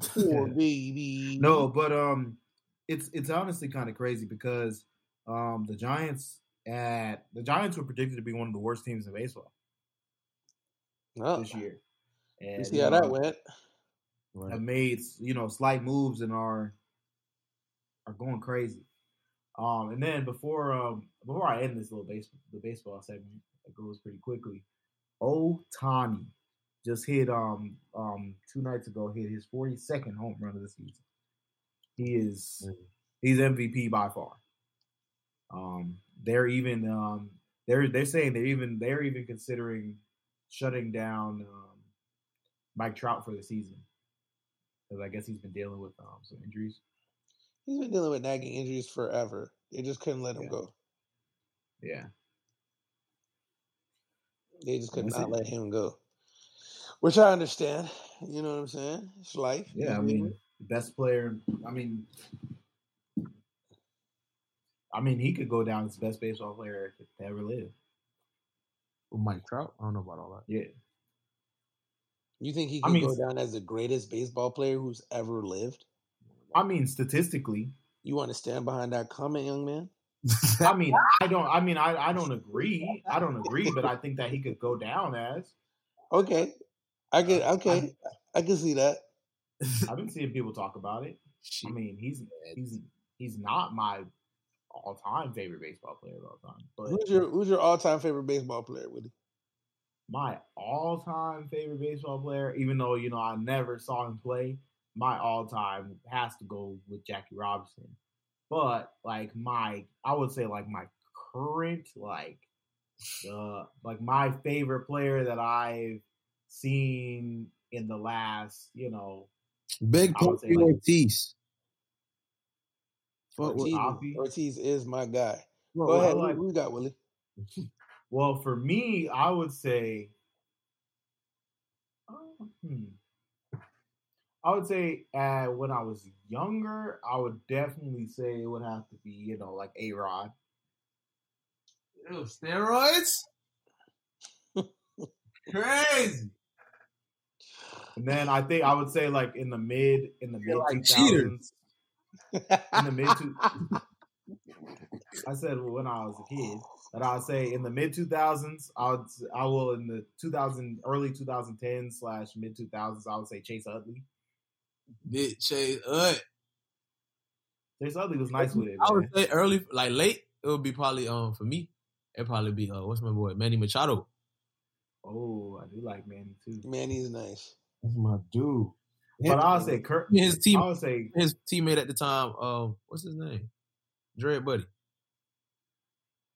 poor [laughs] baby. No, but um, it's it's honestly kind of crazy because um, the Giants at the Giants were predicted to be one of the worst teams in baseball Oh, this year, and you see how know, that went? Have made you know slight moves and are are going crazy. Um, and then before um before I end this little base the baseball segment that goes pretty quickly, Ohtani just hit um um two nights ago hit his forty second home run of the season. He is Mhm. he's MVP by far. Um, they're even um they're they're saying they're even they're even considering shutting down um, Mike Trout for the season because I guess he's been dealing with um, some injuries. He's been dealing with nagging injuries forever. They just couldn't let him Yeah. go. Yeah, They just could not let him go. Which I understand. You know what I'm saying? It's life. Yeah. I mean, best player. I mean, I mean, he could go down as the best baseball player to ever live. With Mike Trout, I don't know about all that. Yeah, you think he I could mean- go down as the greatest baseball player who's ever lived? I mean, statistically, You want to stand behind that comment, young man? [laughs] [laughs] I mean, I don't. I mean, I, I don't agree. I don't agree, but I think that he could go down as. Okay. I get okay. I can see that. I've been seeing people talk about it. I mean, he's he's he's not my all time favorite baseball player of all time, but Who's your who's your all time favorite baseball player, Woody? my all time favorite baseball player, even though you know I never saw him play, my all time has to go with Jackie Robinson. But like my, I would say like my current like, uh, like my favorite player that I've seen in the last, you know, Big I would say, Papi like- Ortiz. Fuck Ortiz, what? Papi? Ortiz is my guy. Bro, Go what- ahead. like- who we got, Willie? [laughs] Well, for me, I would say, uh, hmm. I would say uh, when I was younger, I would definitely say it would have to be, you know, like A Rod. Ew, steroids? Crazy. And then I think I would say like in the mid in the mid They're two like cheaters. thousands. In the mid two [laughs] I said when I was a kid, but I would say in the mid two thousands, I would I will in the two thousand early two thousand ten slash mid two thousands, I would say Chase Utley. Bitch, Chase, uh, Chase Utley was nice with it. I would Man. say early, like late, it would be probably um for me. It'd probably be uh what's my boy Manny Machado. Oh, I do like Manny too. Manny's nice. That's my dude. But I'll say Kurt. [laughs] his team, I would say his teammate at the time. Um, what's his name? Dread Buddy.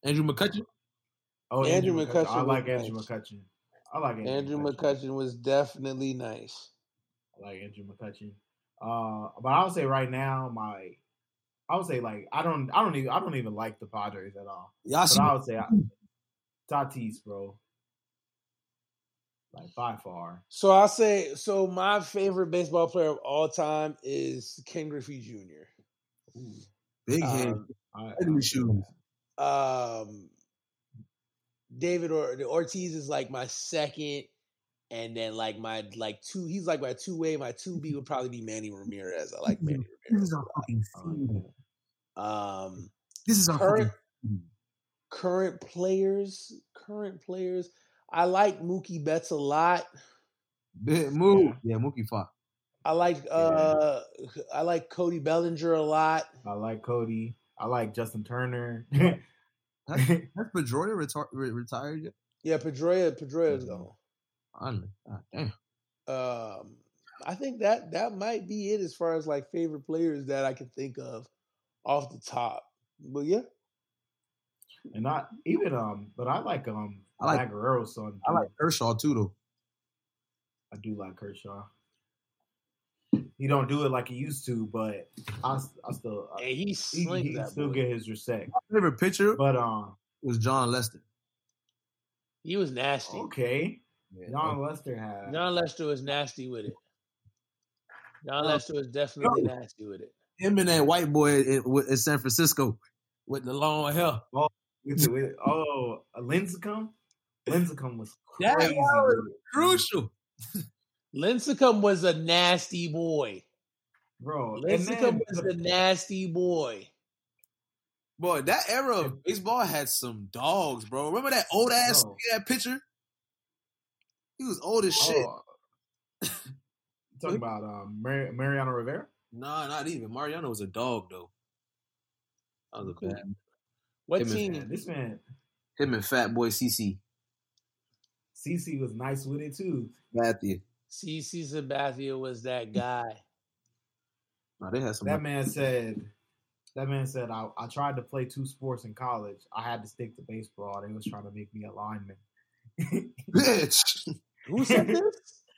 Andrew McCutchen. oh Andrew Andrew, McCutchen McCutchen. I like Andrew nice. McCutchen. I like Andrew, Andrew McCutchen was definitely nice. I like Andrew McCutchen. Uh, but I'll say right now, my I would say like I don't I don't even I don't even like the Padres at all. Y'all But I would say I, Tatis, bro. Like by far. So I'll say so my favorite baseball player of all time is Ken Griffey Jr. big head, Um, I, shoes. um David or the Ortiz is like my second, and then like my like two. He's like my two way. My two B [laughs] would probably be Manny Ramirez. I like Manny [laughs] This Ramirez. is our fucking I like season. that. Um, This is our current current players, current players. I like Mookie Betts a lot. Big move. Yeah, Mookie Fox. I like uh I like Cody Bellinger a lot. I like Cody. I like Justin Turner. Has [laughs] Pedroia retar- re- retired yet? Yeah, Pedroia Pedroia's gone. Finally. God damn. Um, I think that that might be it as far as like favorite players that I can think of off the top. But yeah, and not even um, but I like um I like- Vlad Guerrero's son. I like Kershaw too, though. I do like Kershaw. He don't do it like he used to, but I, I still and he he, he that still boy. get his respect. My favorite pitcher But um, was Jon Lester. He was nasty. okay, Yeah, Jon Lester had Jon Lester was nasty with it. Jon Lester was definitely nasty with it. him and that white boy in, in San Francisco with the long hair. with the, with, oh Lincecum. Lincecum was That crazy. was Crucial. Lincecum was a nasty boy. bro. And Lincecum was the- a nasty boy. Boy, that era of baseball had some dogs, bro. Remember that old ass Bro. that pitcher? He was old as shit. oh, talking about um, Mar- Mariano Rivera? Nah, not even. Mariano was a dog though. That was a bad. What Him team? Man, this man Him and Fat Boy CC. CC was nice with it too. Matthew. CC Sabathia was that guy. No, they had some. That man said, that man said, I, I tried to play two sports in college. I had to stick to baseball. They was trying to make me a lineman. Bitch. [laughs] Who said this?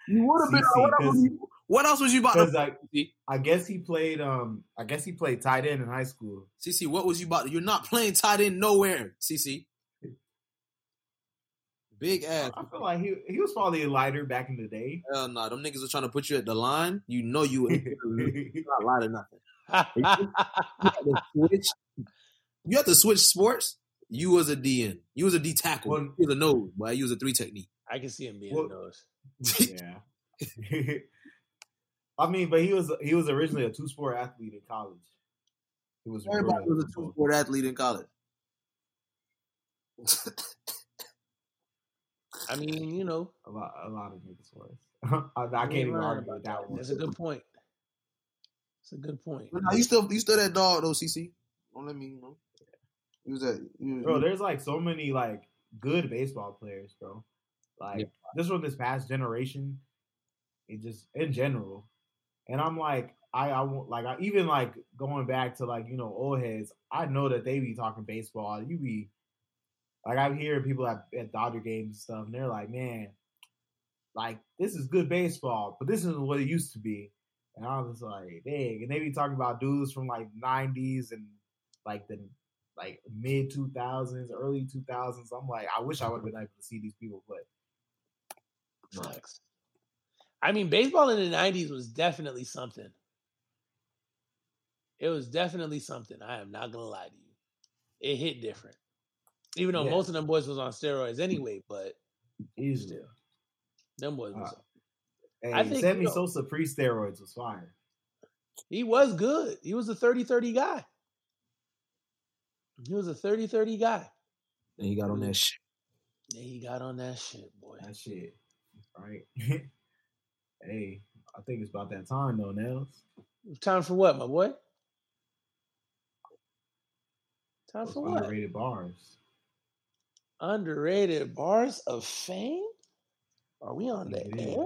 You would have been. What else, 'cause- was you, what else was you about to like I guess he played um I guess he played tight end in high school. CC, what was you about? You're not playing tight end nowhere, CC. Big ass. I feel like he he was probably a lighter back in the day. Hell no, them niggas are trying to put you at the line. You know you would [laughs] not light or nothing. You have to [laughs] switch. You have to switch sports. You was a DN. You was a D tackle. Well- you was a nose, boy. You was a three technique. I can see him being Well- a nose. yeah. [laughs] I mean, but he was he was originally a two sport athlete in college. He was Everybody was a two sport athlete in college. I mean, you know, a lot a lot of niggas was. [laughs] I, I can't even argue about that one. That's a good point. It's a good point. But nah, you still you still that dog though, CC. Don't let me. You know. He was that. He was, Bro, there's like so many like good baseball players, bro. Like Yeah. just from this past generation, it just in general. And I'm like, I I won't like I even like going back to like you know old heads. I know that they be talking baseball. You be like I'm hearing people at, at Dodger games and stuff, and they're like, man, like this is good baseball, but this isn't what it used to be. And I was like, dang. And they be talking about dudes from like '90s and like the like mid 2000s, early 2000s. I'm like, I wish I would have been able to see these people play. Facts. I mean, baseball in the '90s was definitely something. It was definitely something. I am not gonna lie to you. It hit different, even though Yeah. most of them boys was on steroids anyway. But Easily. still, them boys was. Uh, Hey, I think, Sammy you know- Sosa pre steroids was fire. he was good. He was a 30-30 guy. He was a 30-30 guy. and he got on that shit. Yeah, he got on that shit, boy. That shit. Right. [laughs] hey, I think it's about that time though, Nels. Time for what, my boy? Time Those for what? underrated bars. Underrated bars of fame? Are we on the is. air?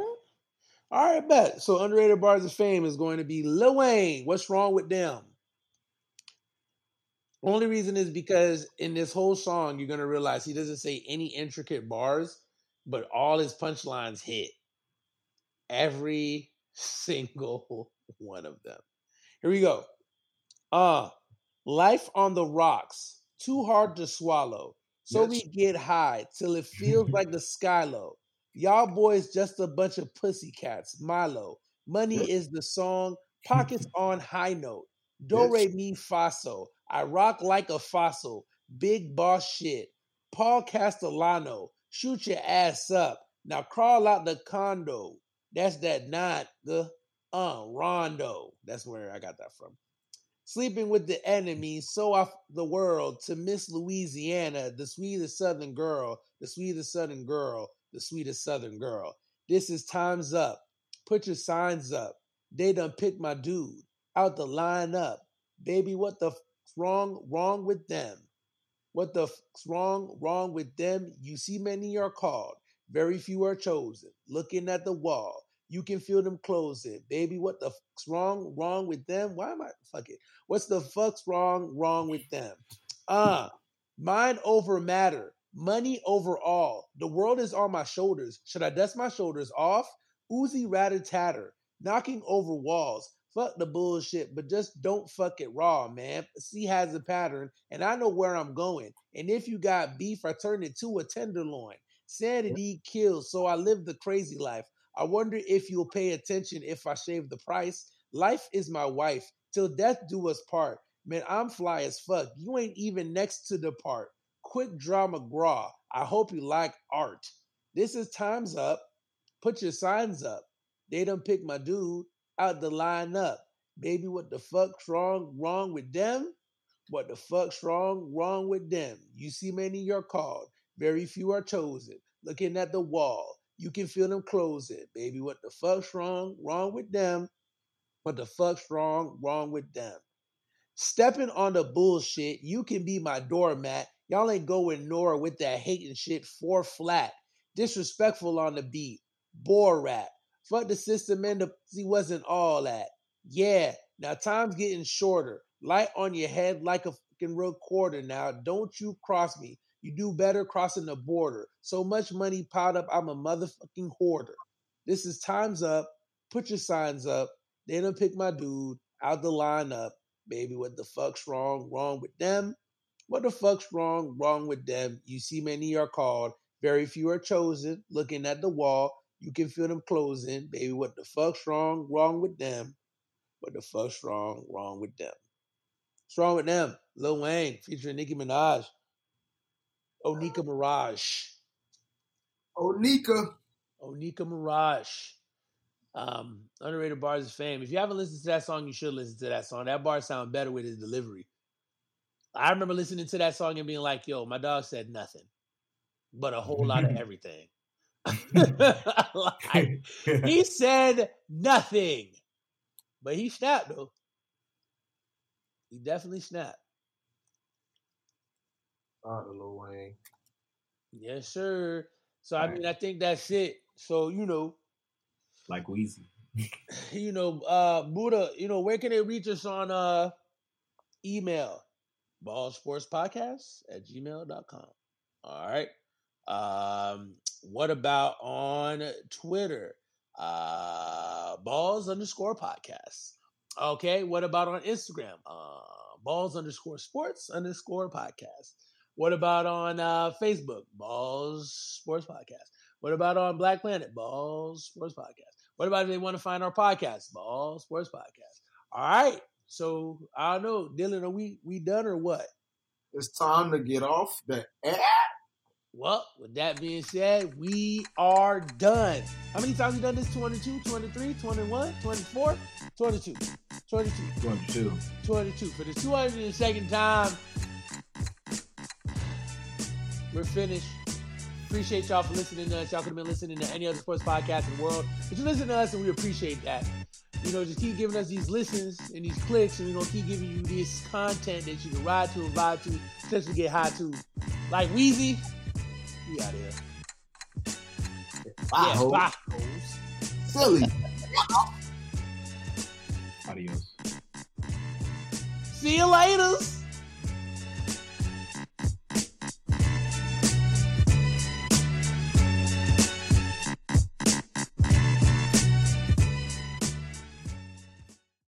All right, bet. So underrated bars of fame is going to be Lil Wayne. What's wrong with them? Only reason is because in this whole song, you're gonna realize he doesn't say any intricate bars, but all his punchlines hit. Every single [laughs] one of them. Here we go. Uh life on the rocks, too hard to swallow. So Yes. we get high till it feels [laughs] like the sky low. Y'all boys just a bunch of pussycats. Milo. Money Yes. is the song. Pockets [laughs] on high note. Do Yes. re mi fa so. I rock like a fossil. Big boss shit. Paul Castellano. Shoot your ass up. Now crawl out the condo. That's that not the uh Rondo. That's where I got that from. Sleeping with the enemy, so off the world to Miss Louisiana, the sweetest southern girl, the sweetest southern girl, the sweetest southern girl. This is time's up. Put your signs up. They done picked my dude out the line up. Baby, what the f- wrong wrong with them? What the f- wrong wrong with them? You see many are called, very few are chosen. Looking at the wall, you can feel them closing. Baby, what the fuck's wrong wrong with them? Why am I fuck it? What's the fuck's wrong wrong with them? Uh, mind over matter, money over all. The world is on my shoulders. Should I dust my shoulders off? Uzi ratter tatter, knocking over walls. Fuck the bullshit, but just don't fuck it raw, man. See has a pattern, and I know where I'm going. And if you got beef, I turn it to a tenderloin. Sanity kills, so I live the crazy life. I wonder if you'll pay attention if I shave the price. Life is my wife, till death do us part. Man, I'm fly as fuck. You ain't even next to the part. Quick Draw McGraw. I hope you like art. This is time's up. Put your signs up. They done pick my dude out the line up. Baby, what the fuck's wrong wrong with them? What the fuck's wrong wrong with them? You see many are called, very few are chosen. Looking at the wall, you can feel them closing. Baby, what the fuck's wrong wrong with them? What the fuck's wrong wrong with them? Stepping on the bullshit, you can be my doormat. Y'all ain't going nowhere with that hating shit four flat. Disrespectful on the beat. Bore rap. Fuck the system and the he wasn't all that. Yeah, now time's getting shorter. Light on your head like a fucking quarter now. Don't you cross me. You do better crossing the border. So much money piled up, I'm a motherfucking hoarder. This is time's up. Put your signs up. They don't pick my dude out the lineup. Baby, what the fuck's wrong? Wrong with them? What the fuck's wrong? Wrong with them? You see, many are called. Very few are chosen. Looking at the wall, you can feel them closing. Baby, what the fuck's wrong? Wrong with them? What the fuck's wrong? Wrong with them? What's wrong with them? Lil Wayne featuring Nicki Minaj. Onika Maraj. Onika. Onika Maraj. Um, underrated bars of fame. If you haven't listened to that song, you should listen to that song. That bar sounds better with his delivery. I remember listening to that song and being like, yo, my dog said nothing, but a whole lot of [laughs] everything. [laughs] like, he said nothing, but he snapped though. He definitely snapped. Out of Lil Wayne. Yes, sir. So I mean, I think that's it. So you know, like Weezy. [laughs] you know, uh Buddha, you know, where can they reach us on uh email? Ball Sports Podcast at gmail.com. All right. Um, what about on Twitter? Uh balls underscore podcast. Okay, what about on Instagram? Uh balls underscore sports underscore podcast. What about on uh, Facebook? Balls Sports Podcast. What about on Black Planet? Balls Sports Podcast. What about if they want to find our podcast? Balls Sports Podcast. All right. So I don't know, Dylan, are we we done or what? It's time to get off the app. Well, with that being said, we are done. How many times we done this? 22, 23, 21, 24, 22, 22, 22. 22. For the 202nd time, we're finished. Appreciate y'all for listening to us. Y'all could have been listening to any other sports podcast in the world. But you listen to us and we appreciate that. You know, just keep giving us these listens and these clicks, and we're gonna keep giving you this content that you can ride to and vibe to, potentially get high to. Like Weezy, we out here. Bye, yeah, bye. Silly. Adios. See you later.